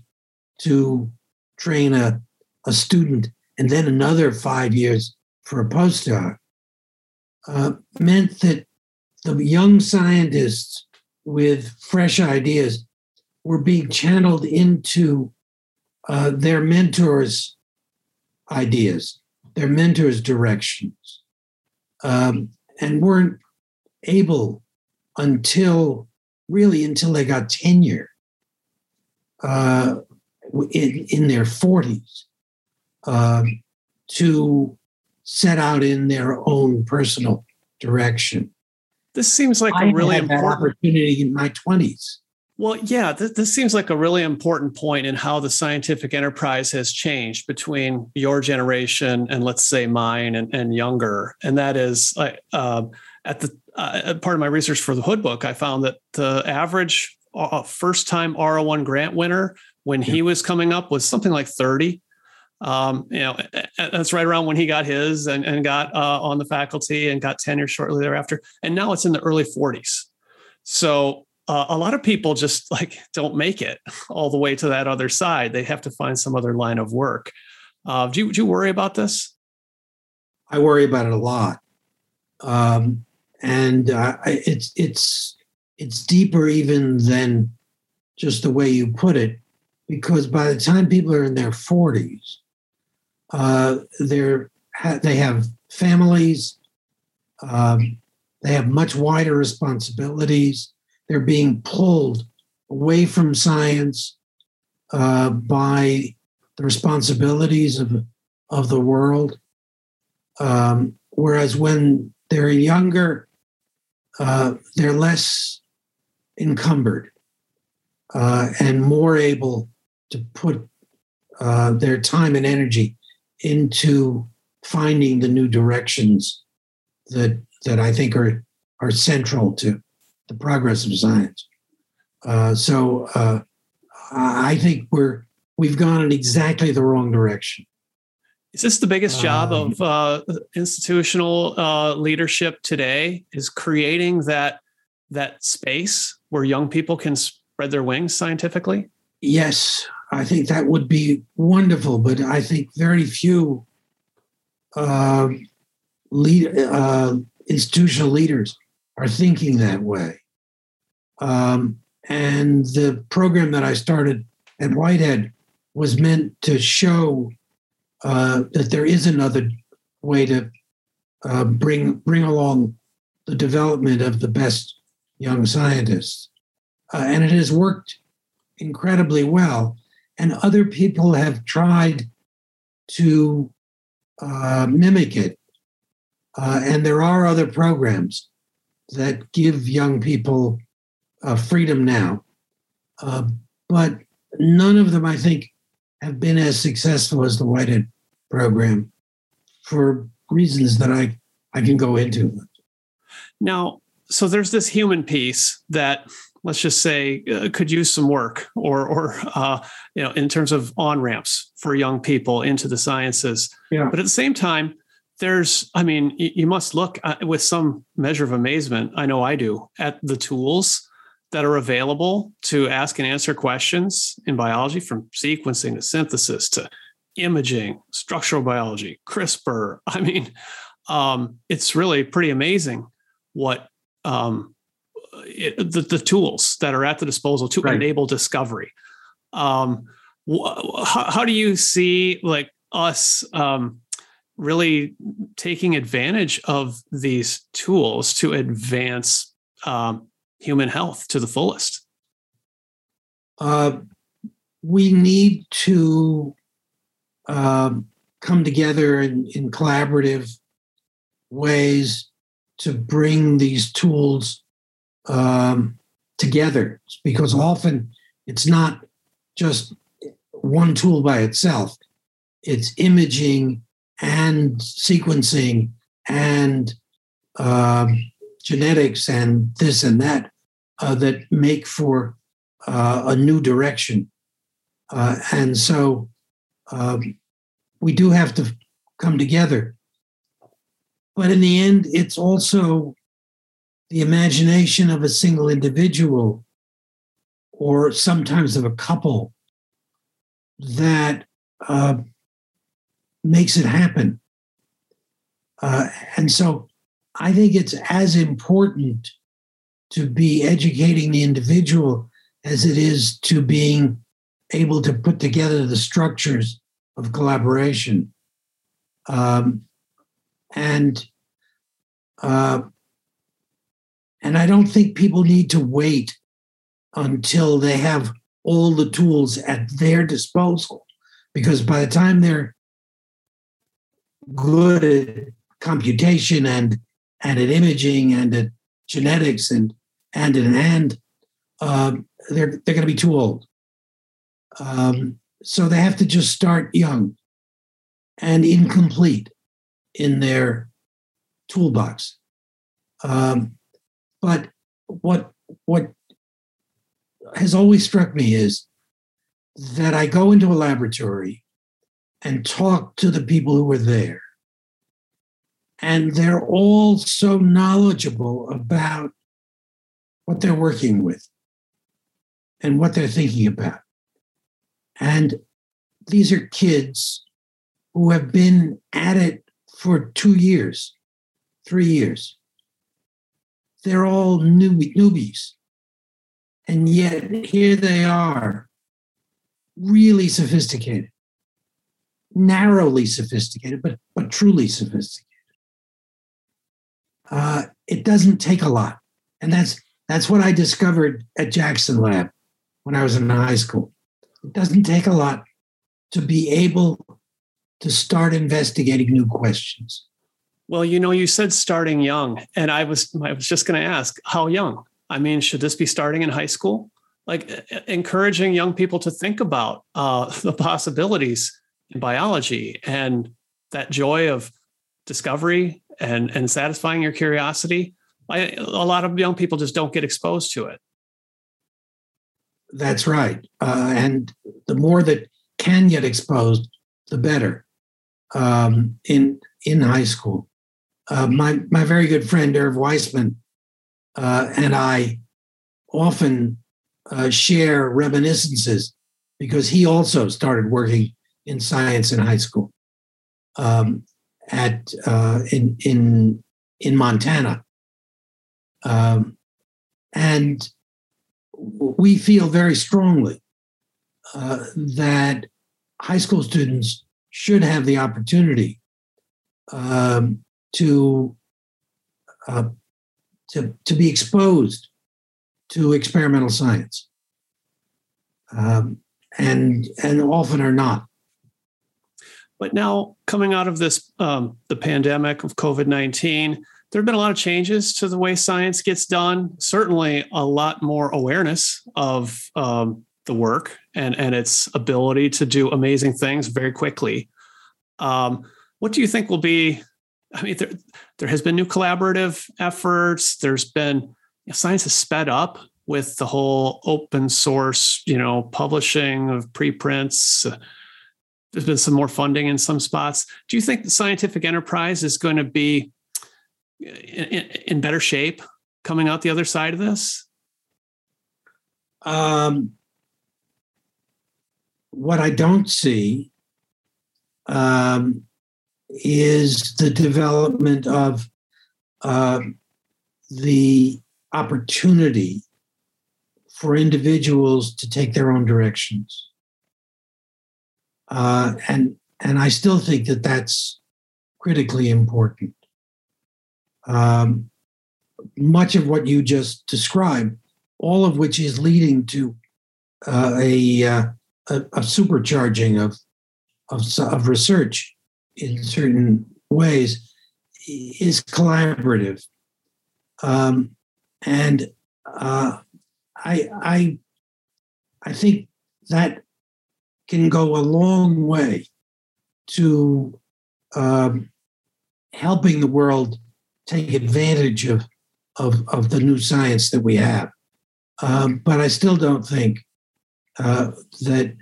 to train a, a student, and then another five years for a postdoc, uh, meant that the young scientists with fresh ideas were being channeled into uh, their mentors' ideas, their mentors' directions, um, and weren't able until really until they got tenure uh, in, in their 40s uh, to set out in their own personal direction. This seems like I a really important opportunity in my 20s. Well, yeah, th- this seems like a really important point in how the scientific enterprise has changed between your generation and, let's say, mine and, and younger. And that is, uh, at the uh, part of my research for the Hood book, I found that the average uh, first time R01 grant winner when he was coming up was something like 30. Um, you know, that's right around when he got his and, and got uh, on the faculty and got tenure shortly thereafter. And now it's in the early 40s. So uh, a lot of people just like don't make it all the way to that other side. They have to find some other line of work. Uh, do, you, do you worry about this? I worry about it a lot. Um, and uh, it's it's it's deeper even than just the way you put it, because by the time people are in their forties, uh, they're they have families, um, they have much wider responsibilities. They're being pulled away from science uh, by the responsibilities of of the world. Um, whereas when they're younger, uh, they're less encumbered uh, and more able to put uh, their time and energy into finding the new directions that that I think are are central to the progress of science. Uh, so uh, I think we're we've gone in exactly the wrong direction. Is this the biggest job um, of uh, institutional uh, leadership today? Is creating that that space where young people can spread their wings scientifically? Yes, I think that would be wonderful, but I think very few uh, lead, uh, institutional leaders are thinking that way. Um, and the program that I started at Whitehead was meant to show uh, that there is another way to uh, bring bring along the development of the best young scientists, uh, and it has worked incredibly well. And other people have tried to uh, mimic it, uh, and there are other programs that give young people uh, freedom now, but none of them, I think, have been as successful as the Whitehead program for reasons that I, I can go into. Now, so there's this human piece that let's just say uh, could use some work or or uh, you know in terms of on ramps for young people into the sciences yeah. but at the same time there's i mean you, you must look uh, with some measure of amazement i know i do at the tools that are available to ask and answer questions in biology from sequencing to synthesis to imaging, structural biology, CRISPR. I mean, um, it's really pretty amazing what um, it, the, the, tools that are at the disposal to right. enable discovery. Um, wh- how, how, do you see like us um, really taking advantage of these tools to advance um, human health to the fullest? Uh, we need to um, come together in, in collaborative ways to bring these tools um, together because often it's not just one tool by itself it's imaging and sequencing and um, genetics and this and that uh, that make for uh, a new direction uh, and so um, we do have to come together. But in the end, it's also the imagination of a single individual or sometimes of a couple that uh, makes it happen. Uh, and so I think it's as important to be educating the individual as it is to being able to put together the structures of collaboration. Um, and uh, and I don't think people need to wait until they have all the tools at their disposal, because by the time they're good at computation and and at imaging and at genetics and and in hand, um, they're they're going to be too old. Um, so they have to just start young and incomplete in their toolbox. Um, but what what has always struck me is that I go into a laboratory and talk to the people who were there. And they're all so knowledgeable about what they're working with and what they're thinking about. And these are kids who have been at it for two years, three years. They're all new, newbies. And yet here they are, really sophisticated, narrowly sophisticated, but, but truly sophisticated. Uh, it doesn't take a lot. And that's that's what I discovered at Jackson Lab when I was in high school. It doesn't take a lot to be able to start investigating new questions. Well, you know, you said starting young, and I was I was just going to ask how young. I mean, should this be starting in high school? Like encouraging young people to think about uh, the possibilities in biology and that joy of discovery and and satisfying your curiosity. I, a lot of young people just don't get exposed to it. That's right, uh, and the more that can get exposed, the better. Um, in in high school, uh, my my very good friend Irv Weissman uh, and I often uh, share reminiscences because he also started working in science in high school um, at uh, in in in Montana, um, and we feel very strongly uh, that high school students should have the opportunity um, to, uh, to to be exposed to experimental science, um, and and often are not. But now, coming out of this, um, the pandemic of COVID nineteen, there have been a lot of changes to the way science gets done. Certainly, a lot more awareness of um, the work and and its ability to do amazing things very quickly. Um, what do you think will be? I mean, there there has been new collaborative efforts. There's been you know, science has sped up with the whole open source, you know, publishing of preprints. Uh, there's been some more funding in some spots. Do you think the scientific enterprise is going to be in, in better shape coming out the other side of this? Um, what I don't see um, is the development of uh, the opportunity for individuals to take their own directions. Uh, and and I still think that that's critically important um, much of what you just described, all of which is leading to uh, a, uh, a, a supercharging of, of, of research in certain ways, is collaborative. Um, and uh, I, I, I think that can go a long way to um, helping the world take advantage of of, of the new science that we have. Um, but I still don't think uh, that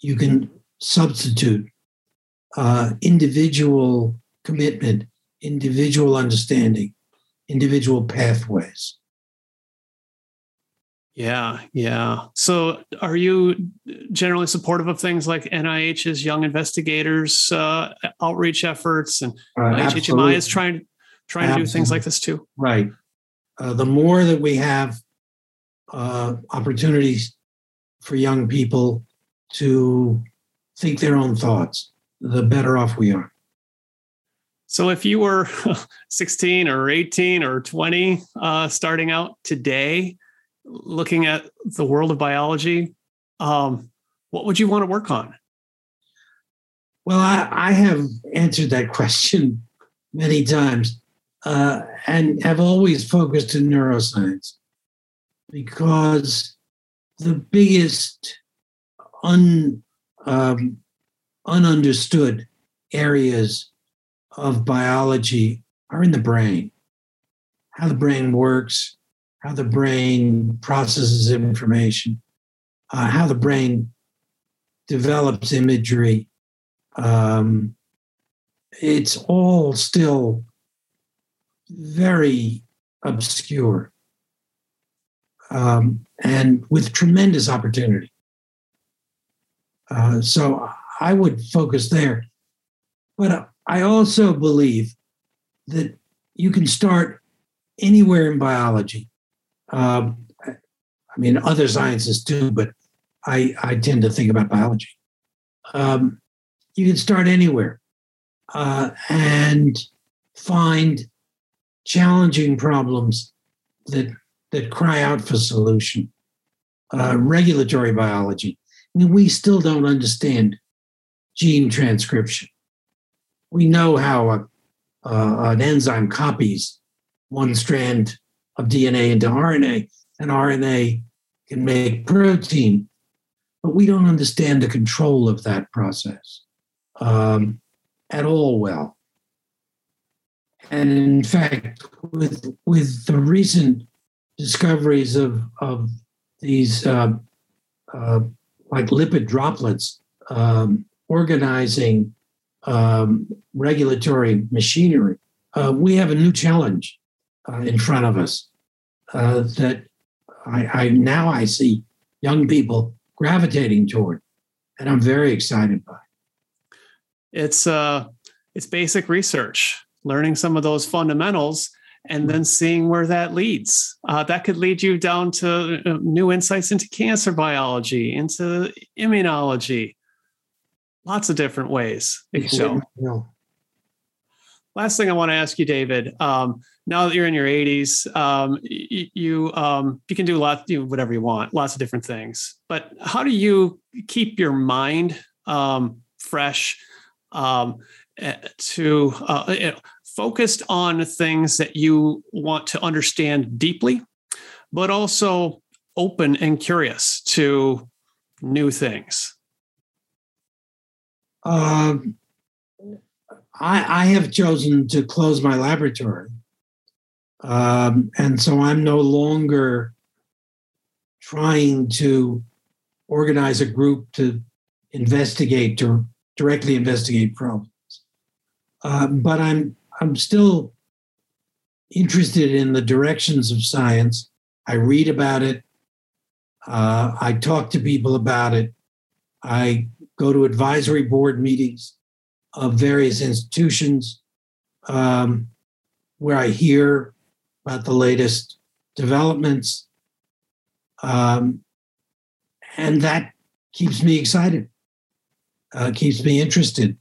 you can substitute uh, individual commitment, individual understanding, individual pathways. Yeah, yeah. So, are you generally supportive of things like NIH's Young Investigators uh, outreach efforts, and uh, HHMI is trying trying absolutely. to do things like this too? Right. Uh, the more that we have uh, opportunities for young people to think their own thoughts, the better off we are. So, if you were 16 or 18 or 20 uh, starting out today, looking at the world of biology, um, what would you want to work on? Well, I, I have answered that question many times uh, and have always focused in neuroscience because the biggest un, um, ununderstood areas of biology are in the brain. How the brain works, how the brain processes information, uh, how the brain develops imagery. Um, it's all still very obscure um, and with tremendous opportunity. Uh, so I would focus there. But I also believe that you can start anywhere in biology um, I mean, other sciences too, but I, I tend to think about biology. Um, you can start anywhere uh, and find challenging problems that that cry out for solution. Uh, regulatory biology. I mean, we still don't understand gene transcription. We know how a, uh, an enzyme copies one strand of DNA into RNA, and RNA can make protein. But we don't understand the control of that process um, at all well. And in fact, with with the recent discoveries of of these uh, uh, like lipid droplets um, organizing um, regulatory machinery, uh, we have a new challenge uh, in front of us uh, that I, I now I see young people gravitating toward, and I'm very excited by. It's uh, it's basic research, learning some of those fundamentals, and then seeing where that leads. Uh, that could lead you down to uh, new insights into cancer biology, into immunology, lots of different ways it can go. Last thing I want to ask you, David. Um, now that you're in your 80s, um, you you, um, you can do a lot, you know, whatever you want, lots of different things. But how do you keep your mind um, fresh um, eh, to uh, you know, focused on things that you want to understand deeply, but also open and curious to new things? Um, I, I have chosen to close my laboratory. Um, and so I'm no longer trying to organize a group to investigate, to directly investigate problems. Uh, but I'm I'm still interested in the directions of science. I read about it. Uh, I talk to people about it. I go to advisory board meetings of various institutions um, where I hear about the latest developments. Um, and that keeps me excited, uh, keeps me interested.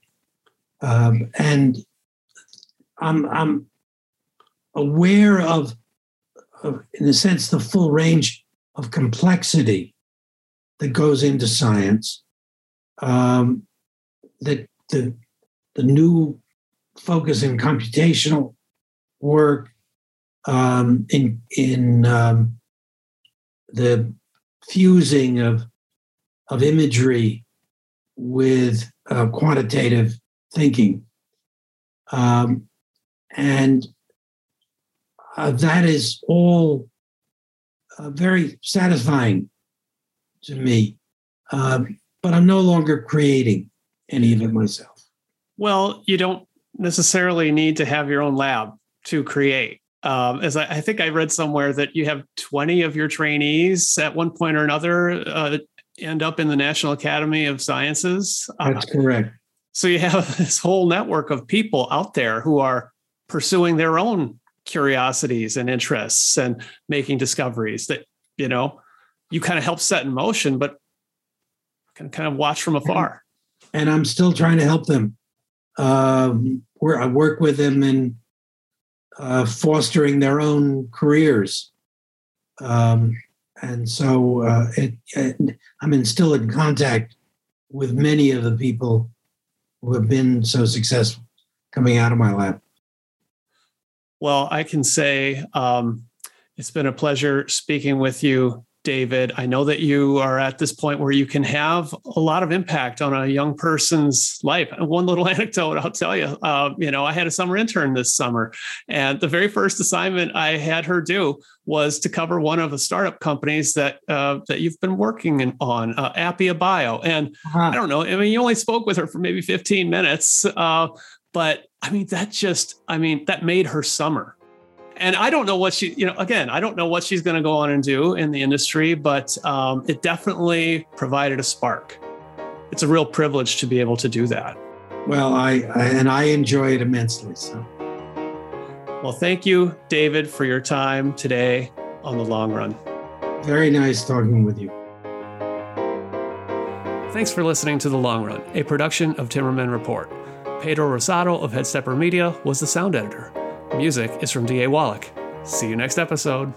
Um, and I'm, I'm aware of, of, in a sense, the full range of complexity that goes into science. Um, that the the new focus in computational work um, in in um, the fusing of of imagery with uh, quantitative thinking, um, and uh, that is all uh, very satisfying to me. Um, but I'm no longer creating any of it myself. Well, you don't necessarily need to have your own lab to create. Um, as I, I, think I read somewhere that you have 20 of your trainees at one point or another uh, end up in the National Academy of Sciences. That's uh, correct. So you have this whole network of people out there who are pursuing their own curiosities and interests and making discoveries that, you know, you kind of help set in motion, but can kind of watch from afar. And I'm still trying to help them. Um, where I work with them in uh, fostering their own careers. Um, and so uh, it, it, I'm in, still in contact with many of the people who have been so successful coming out of my lab. Well, I can say um, it's been a pleasure speaking with you David, I know that you are at this point where you can have a lot of impact on a young person's life. One little anecdote I'll tell you. Uh, you know, I had a summer intern this summer, and the very first assignment I had her do was to cover one of the startup companies that uh, that you've been working on, uh, Appia Bio. And uh-huh. I don't know. I mean, you only spoke with her for maybe 15 minutes, uh, but I mean, that just, I mean, that made her summer and I don't know what she, you know, again, I don't know what she's going to go on and do in the industry, but um, it definitely provided a spark. It's a real privilege to be able to do that. Well, I, I and I enjoy it immensely. So, well, thank you, David, for your time today on the long run. Very nice talking with you. Thanks for listening to The Long Run, a production of Timmerman Report. Pedro Rosado of Headstepper Media was the sound editor. Music is from D.A. Wallach. See you next episode.